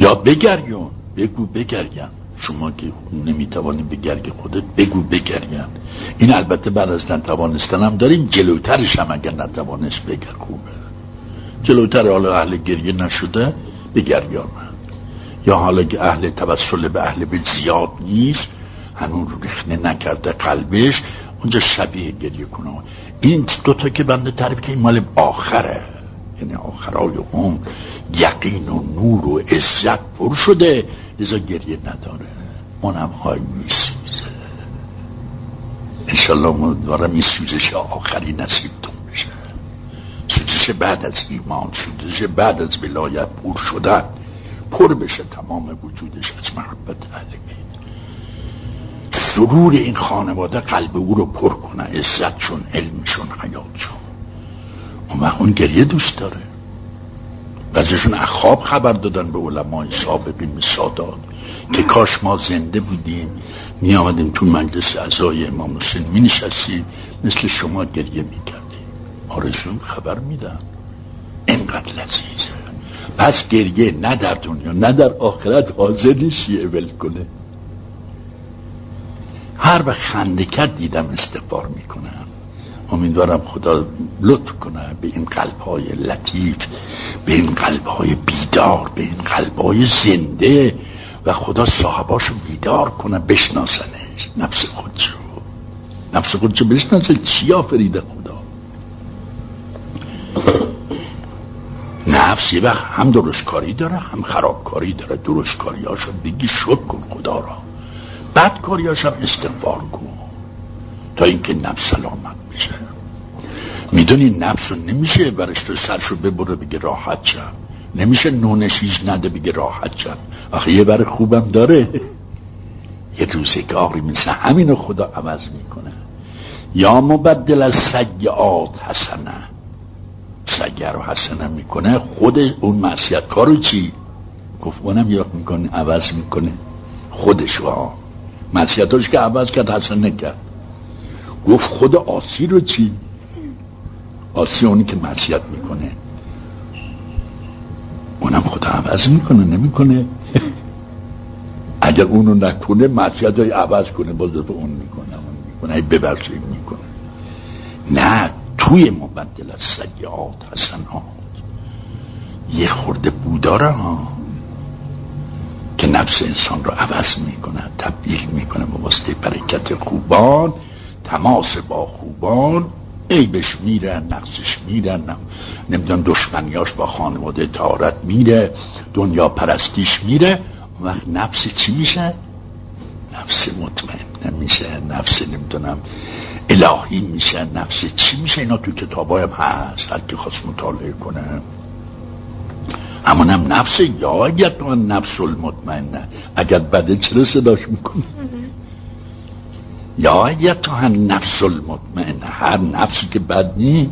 یا بگریون بگو بگریم شما که نمی‌توانی به گرگ خودت بگو بگرین این البته بعد از نتوانستن هم داریم جلوترش هم اگر نتوانست بگر خوبه. جلوتر حالا اهل گریه نشده بگریان یا حالا که اهل توسل به اهل به زیاد نیست هنون رو رخنه نکرده قلبش اونجا شبیه گریه کنه. این دوتا که بنده تعریف که این مال آخره. یعنی آخرای عمر یقین و نور و عزت پر شده لذا گریه نداره. اونم های میسوزه. انشالله امیدوارم این سوزش آخری نصیبتون سوزش بعد از ایمان سوزش بعد از ولایت پر شدن پر بشه تمام وجودش از محبت اهل سرور این خانواده قلب او رو پر کنه عزتشون علمشون حیاتشون اون وقت گریه دوست داره. بعضیشون اخواب خبر دادن به علمای سابقین سادات که کاش ما زنده بودیم می آمدیم تو مجلس ازای امام حسین می نشستیم مثل شما گریه می کردیم آرزون خبر میدن. اینقدر لذیذه. پس گریه نه در دنیا نه در آخرت حاضر نیست ول کنه. هر وقت خنده کرد دیدم استقبار می‌کنم. امیدوارم خدا لطف کنه به این قلب های لطیف به این قلب های بیدار به این قلب های زنده و خدا صاحباشو بیدار کنه بشناسنش. نفس خودشو. نفس خودشو بشناسه چی آفریده خدا نفس یه وقت هم درستکاری داره هم خرابکاری داره. درستکاری هاشو بگی شد کن خدا را. بدکاری هم استغفار کن. تا اینکه نفس سلامت میشه می‌دونی نفس رو نمیشه برش تو سرشو ببره بگه راحت شم نمیشه نونشیش نده بگه راحت شم آخه یه بر خوبم داره. یه روزگاری مثل همینو خدا عوض می‌کنه. یا مبدل از سیعات حسنه. سیعه رو حسنه می‌کنه خود اون معصیت کارو چی؟ گفت اونم یا می‌کنه عوض می‌کنه خودش ها معصیتاش که عوض کرد حسنه کرد گفت خود آسی رو چی؟ آسی اونی که معصیت می‌کنه. اونم خدا عوض می‌کنه نمی‌کنه. [laughs] اگر اونو نکنه معصیت های عوض کنه باز دفعه اون می‌کنه اون می‌کنه. ببخشه می‌کنه. نه توی مبدل از حسنات یه خورده بوداره ها که نفس انسان رو عوض می‌کنه تبدیل می‌کنه به واسطه برکت خوبان تماس با خوبان عیبش میره نقصش میره نمی‌دونم دشمنیاش با خانواده تارت میره دنیا پرستیش میره وقت نفس چی میشه؟ نفس مطمئن میشه نفس نمی‌دونم الهی میشه نفس چی میشه اینا تو کتابایم هست؟ کی خواست مطالعه کنه. همونم نفس یا اگر تو نفس المطمئنه. اگر بده چرا صداش می‌کنه؟ یا اگر تو هم نفس المطمئنه. هر نفسی که بد نی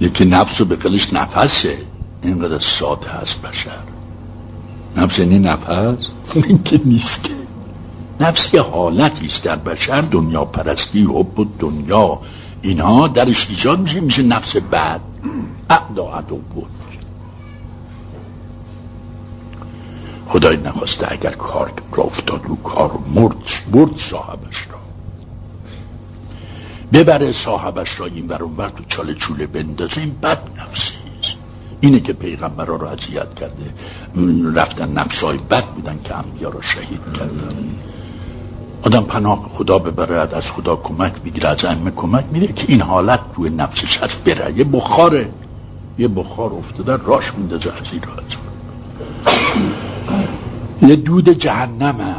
یکی نفس به قلش نفسه. اینقدر ساده هست بشر. نفس یعنی نفس؟ [laughs] این که نیست که. نفس یه حالتی است در بشر دنیا پرستی حب و دنیا. اینها درش ایجاد میشه میشه نفس بد اعدا عدو. بود خدای نخواسته اگر کار را افتاد رو کار مرد برد صاحبش را. ببره صاحبش را این برون بر تو چاله چوله بندازه این بد نفسی اینه که پیغمبر را اذیت کرده. رفتن نفسای بد بودن که انبیا را شهید کردن. آدم پناه خدا ببرد از خدا کمک بگیره از ائمه کمک میره که این حالت توی نفسش هست بره. یه بخاره. یه بخار افتاده راش میندازه از این یه دود جهنمه.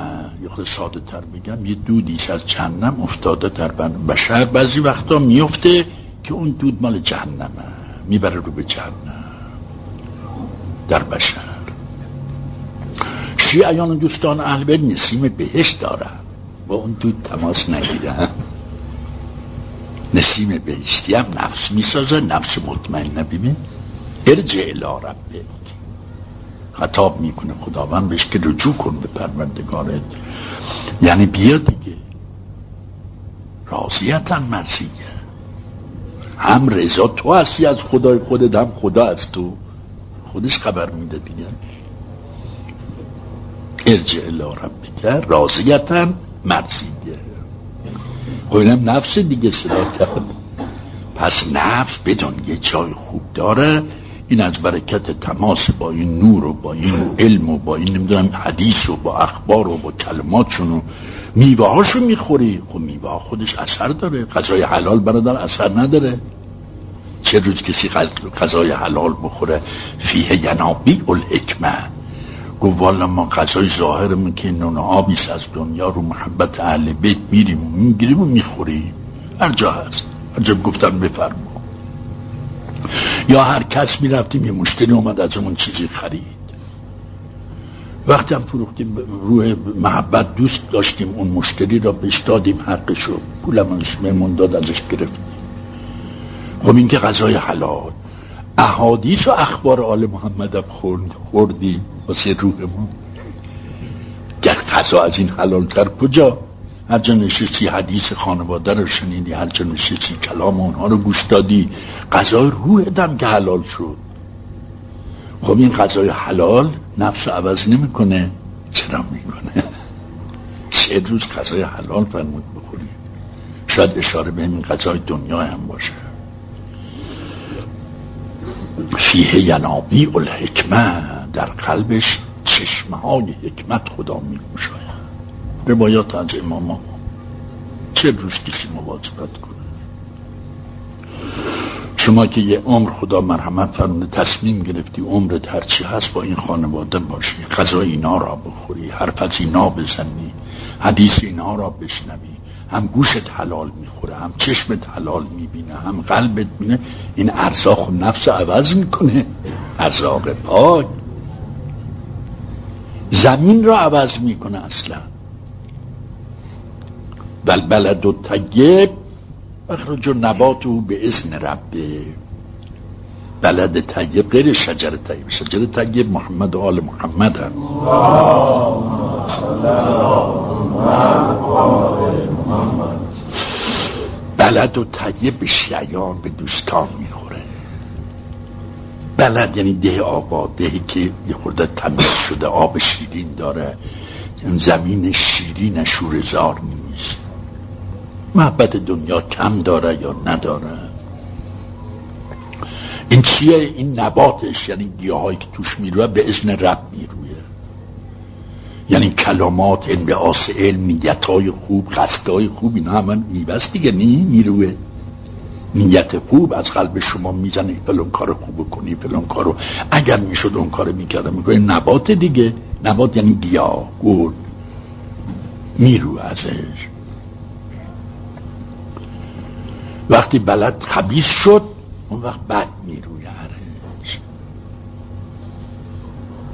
یه ساده تر بگم یه دودیش از جهنم افتاده در بشر. بعضی وقتا میفته که اون دود مال جهنمه. می‌بره رو به جهنم. در بشر. شیعیان دوستان اهل بیت نسیم بهشت دارن. با اون دود تماس نگیرن نسیم بهشتی هم نفس می‌سازه نفس مطمئن ببین ارجع الی ربک خطاب می‌کنه خداوند بهش که رجوع کن به پروردگارت. یعنی بیا دیگه. راضیتم مرسیه هم رضا تو هستی از خدای خودت هم خدا از تو. خودش خبر میده دیگه. ارجع الی ربک. راضیتم. مرسیه خب نفس دیگه صدا کرد. پس نفس بدون یه جای خوب داره. این از برکت تماس با این نور و با این علم و با این نمی‌دونم حدیث و با اخبار و با کلماتشون و میوه هاشو می‌خوری. خب میوه خودش اثر داره. غذای حلال برادر اثر نداره. چه روز کسی غذای حلال بخوره؟ فیه ینابی الحکمه. گفت والا ما غذای ظاهرمون که نون آبیست از دنیا رو محبت اهل بیت میریم و می‌گیریم و می‌خوریم. هر جا هست. جا گفتم بفرما. یا هر کس می‌رفتیم یه مشتری اومد از اون چیزی خرید. وقتی هم فروختیم روی محبت دوست داشتیم اون مشتری را بهش دادیم حقشو پولم مهمون داد ازش گرفتیم. خب این که غذای حلال. احادیث و اخبار آل محمد هم خورد خوردیم. واسه روحمون گر غذا از این حلالتر کجا؟ هر جا نشستی حدیث خانواده رو شنیدی هر جا نشستی کلام اونها رو گوش دادی غذای روح دم که حلال شد. خب این غذای حلال نفس عوض نمی‌کنه. چرا می‌کنه؟ سه روز غذای حلال فرمود بخوری شاید اشاره به این غذای دنیا هم باشه. فیه ینابی الحکمه در قلبش چشمه های حکمت خدا می روایات از امام چه روز کسی مواظبت کنه؟ شما که یه عمر خدا مرحمت فرمونه تصمیم گرفتی عمرت هرچی هست با این خانواده باشی غذای اینا را بخوری حرف از اینا بزنی حدیث اینا را بشنوی. هم گوشت حلال می‌خوره هم چشمت حلال می‌بینه هم قلبت بینه این ارزاق نفس عوض می‌کنه. ارزاق پاک. زمین را عوض می‌کنه اصلا. بل بلد و طیب. اخرج نبات او به اذن ربه. بلد طیب غیر شجر طیب. شجر طیب محمد و آل محمد هم بلد و طیب به شیعان به دوستان می‌خوره. بلد یعنی ده آباد دهی که یه خورده تمیز شده آب شیرین داره. زمین شیرین شورزار نیست. محبت دنیا کم داره یا نداره. این چیه؟ این نباتش یعنی گیاهایی که توش می‌روه به ازن رب می‌روه. یعنی کلامات انبعاث علم نیت های خوب قصدهای خوب اینا همه میبست دیگه نی می‌روه نیت خوب از قلب شما می‌زنه فلان کار خوب کنی فلان کارو. اگر می‌شد اون کار می‌کرده می‌کنه نبات دیگه. نبات یعنی گیاه گل میرو ازش. وقتی بلد خبیس شد اون وقت بد میرویرش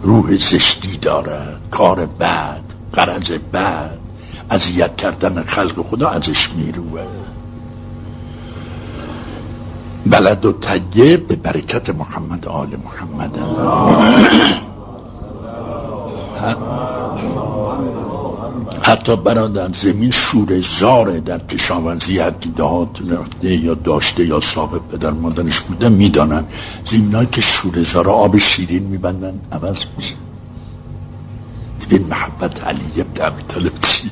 روح زشتی داره کار بد قرض بد اذیت کردن خلق خدا ازش می‌روه. بلد و تگه به برکت محمد آل محمد. حتی برادر زمین شور زاره در کشاورزی هر دهات رفته یا داشته یا صاحب پدر مادرش بوده می‌دانن زمینایی که شور زاره آب شیرین میبندن عوض میشه. به محبت علی ابن ابی طالب چی؟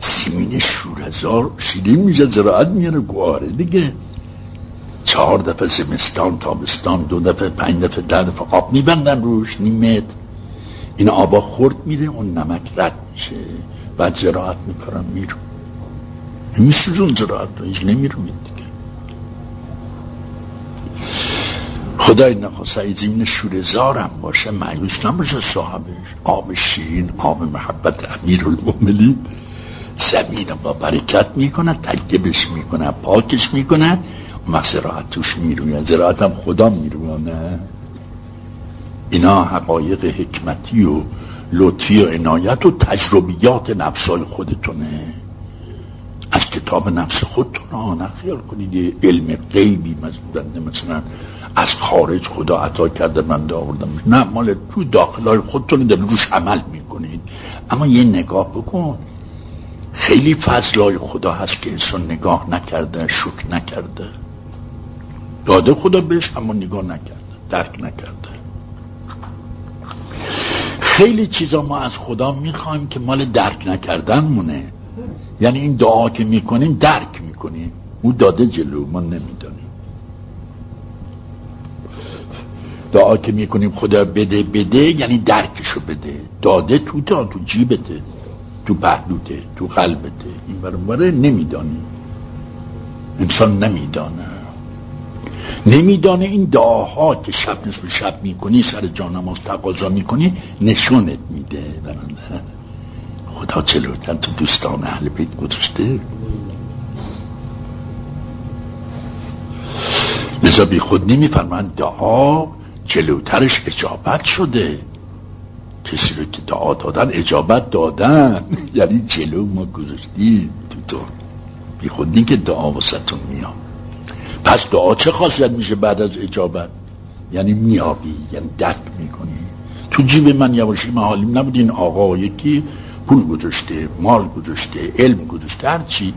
زمین شورزار شیرین میشه زراعت میاره گواره دیگه. چهار دفعه زمستان تابستان دو دفعه پنج دفعه ده دفعه آب میبندن روش نیمت این آبا خورد میره اون نمک رد میشه بعد زراعت می‌کنن میرو میسوزون زراعت رو هیچ نمی‌روید دیگه. خدای نخواست این زمین شورزارم باشه معیوس نباشه صاحبش آب شیرین آب محبت امیر المؤمنین زمین با برکت می‌کنه تکیبش می‌کنه پاکش می‌کنه و زراعت توش می‌روید. زراعت هم خدا میروانه اینا حقایق حکمتی و لطفی و عنایت و تجربیات نفسای خودتونه. از کتاب نفس خودتون آن خیال کنید. یه علم غیبی مثلا از خارج خدا عطا کرده من آوردم نه مال تو داخلای خودتون در روش عمل می‌کنید. اما یه نگاه بکن. خیلی فضلای خدا هست که انسان نگاه نکرده شک نکرده. داده خدا بهش اما نگاه نکرده. درک نکرده. خیلی چیزا ما از خدا می‌خوایم که مال درک نکردن مونه یعنی این دعا که می‌کنیم درک می‌کنیم. او داده جلو ما نمی‌دانیم. دعا که می‌کنیم خدا بده بده یعنی درکشو بده. داده تو تا تو جیبته تو پهلوته تو قلبته. این برای نمیدانی. انسان نمیدانه نمیدانه این دعاها که شب نصف شب می‌کنی سر جانماز تقاضا می‌کنی نشونت میده. خدا چلوتن تو دوستان اهل بیت گذاشته. لذا بی خود نمیفرمند دعا جلوترش اجابت شده. کسی رو که دعا دادن اجابت دادن. یعنی جلو ما گذاشتیم تو تو. بی خود که دعا وسطون میاد. پس دعا چه خاصیت میشه بعد از اجابت؟ یعنی میابی یعنی درک می‌کنی. تو جیب من یواشی محالیم نبود این آقا یکی پول گذاشته مال گذاشته علم گذاشته هرچی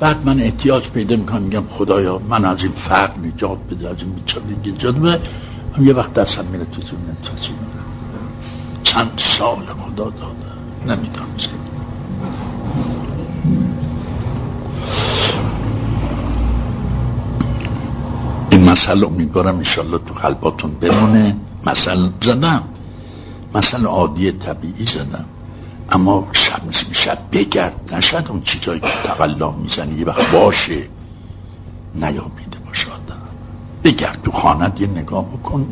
بعد من احتیاج پیدا می‌کنم میگم خدایا من از این فقر نجات بده از این بیچارگی نجات بده. یه وقت دستم میره تو زمین چند سال خدا داده. نمی‌دانم مسئله امیدوارم انشالله تو قلباتون بمونه. مثل زدم. مثل عادی طبیعی زدم. اما شب مثل شب بگرد. نشد اون چیزایی که تقلا می‌زنی. یه وقت باشه. نیابیده باشه آدم. بگرد تو خانت یه نگاه بکن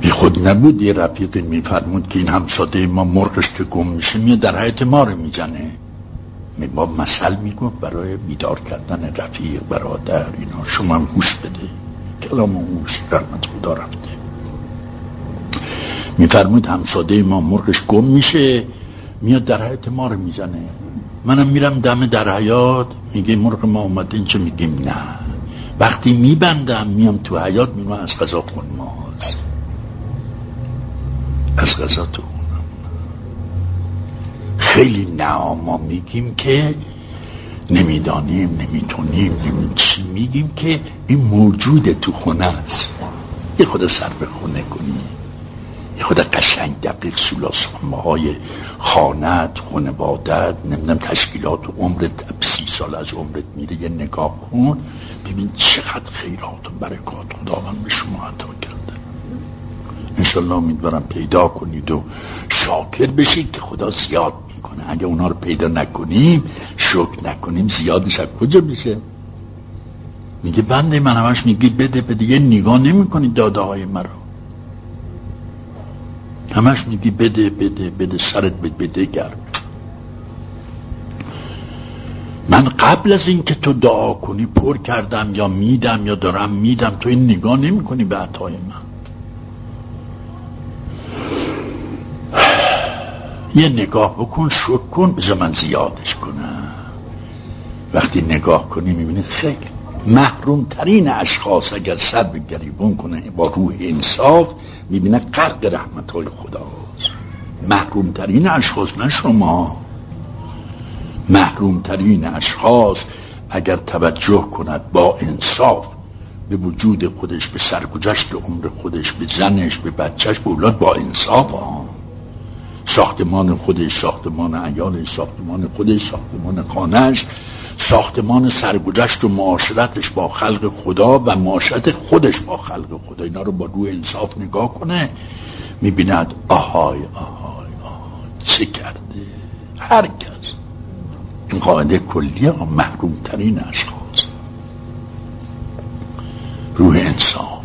بی خود نبود. یه رفیقی میفرمود که این همساده ما مرغش که گم میشه میاد در حیات ما رو می‌زنه. ما مثل میگو برای بیدار کردن رفیق برادر اینا. شما هم گوش بده. کلام گوش رحمت خدا رفته. میفرمود همساده ما مرغش گم میشه میاد در حیات ما رو می‌زنه. منم میرم دم در حیات میگه مرغ ما اومده اینجا میگیم نه. وقتی میبندم میام تو حیات میگم از غذا خون ماست از غذا تو خیلی نه ما میگیم که نمی‌دانیم نمی‌تونیم نمی چی میگیم که این موجود تو خونه است. یه خود سر به خونه کنی. یه خود قشنگ دقیق سولاسامه های خانت خانوادت نمی‌دونم تشکیلات و عمرت سی سال از عمرت میره یه نگاه کن. ببین چقدر خیرات و برکات خداوند به شما عطا کرده. انشالله امیدوارم پیدا کنید و شاکر بشید که خدا زیاد می‌کنه. اگه اونا رو پیدا نکنیم شکر نکنیم زیادش از کجا میشه؟ میگه بنده من همش میگی بده به دیگه نگاه نمی کنی داده های مرا. همش میگی بده بده بده سرت بده بده گرم. من قبل از اینکه تو دعا کنی پر کردم یا میدم یا دارم میدم تو این نگاه نمی کنی به عطای من. یه نگاه بکن شکر کن بذار من زیادش کنم. وقتی نگاه کنی می‌بینی خیلی محروم ترین اشخاص اگر سر به گریبون کنه با روح انصاف می‌بینه قرق رحمت های خداست. محروم ترین اشخاص نه شما. محروم ترین اشخاص اگر توجه کند با انصاف به وجود خودش به سرگذشت عمر خودش به زنش به بچهش به اولاد با انصاف ها ساختمان خودش ساختمان ایالش ساختمان خودش ساختمان خانهش ساختمان سرگذشت و معاشرتش با خلق خدا و معاشرت خودش با خلق خدا. اینا رو با روی انصاف نگاه کنه می‌بیند آهای آهای آهای. چه کرده؟ هر کس. این قاعده کلی ها محروم ترین اشخاص. روح انصاف.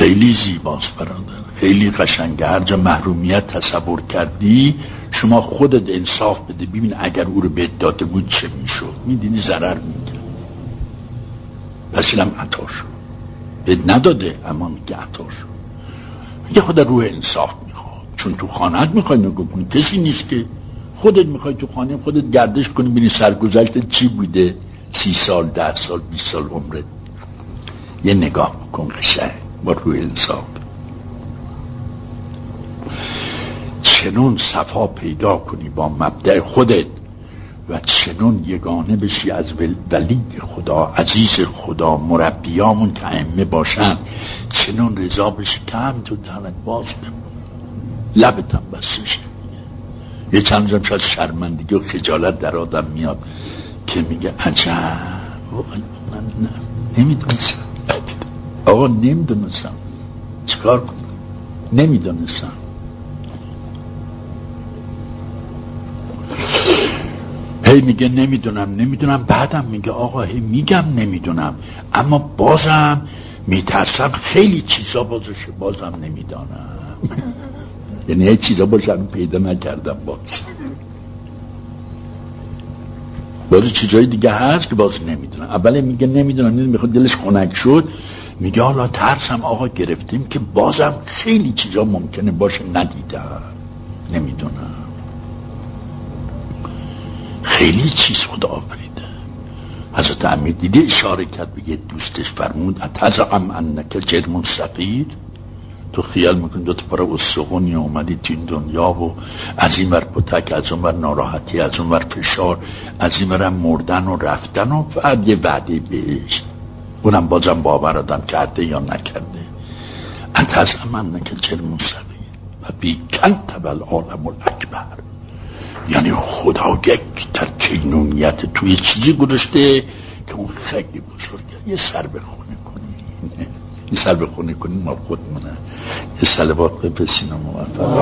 خیلی زیباست برادر. خیلی قشنگه. هر جا محرومیت تصور کردی شما خودت انصاف بده. ببین اگر او رو بهت داده بود چه می‌شد؟ میدینی ضرر می‌کرد پس اینم عطا شد. بهت نداده اما میگه عطا شد. میگه خود روح انصاف می‌خواد. چون تو خانت می‌خوای نگاه کنی. کسی نیست که خودت می‌خوای تو خانه خودت گردش کنی بینی سرگذشت چی بوده. سی سال ده سال بیس سال عمرت. یه نگاه بکن قشنگ. با روح انصاف چنون صفا پیدا کنی با مبدع خودت و چنون یگانه بشی از ولی خدا عزیز خدا مربیامون که ائمه باشن. چنون رضا بشی. کم تو دهنت باز لبتم بستش یه چند جم شاید شرمندگی و خجالت در آدم میاد که میگه عجب. من نمی‌دونستم. آقا نمی‌دونستم. چیکار کنم؟ نمی‌دونستم. هی میگه نمی‌دونم نمی‌دونم. بعدم میگه آقا هی میگم نمی‌دونم. اما بازم میترسم خیلی چیزا بازشه بازم نمی‌دانم. [laughs] یعنی هی چیزا باشن پیدا نکردم باز. باز چیزای دیگه هست که باز نمی‌دونم. اول میگه نمی‌دونم می‌خواد دلش خنک شد. میگه حالا ترسم آقا گرفتیم که بازم خیلی چیزا ممکنه باشه ندیدم. نمی‌دونم. خیلی چیز خدا آفریده. حضرت امیر دیده اشاره کرد بگه دوستش فرمود اتزعم انک جرمون سقیر تو خیال می‌کنی دو تا پاره استخونی اومدی تو این دنیا و از این ور پتک از اون ور ناراحتی از اون ور فشار از این ور مردن و رفتن و بعد یه وعده بهش اونم بازم باور آدم کرده یا نکرده. انت از من نکن چه موسیقی، و بیکن تبل عالم اکبر یعنی خدا یک در کینونیت توی چیزی گذاشته که اون خیلی بزرگه. یه سر به خونه کنی. یه سر به خونه کنی ما خودمونه. یه سلوات الله و موفق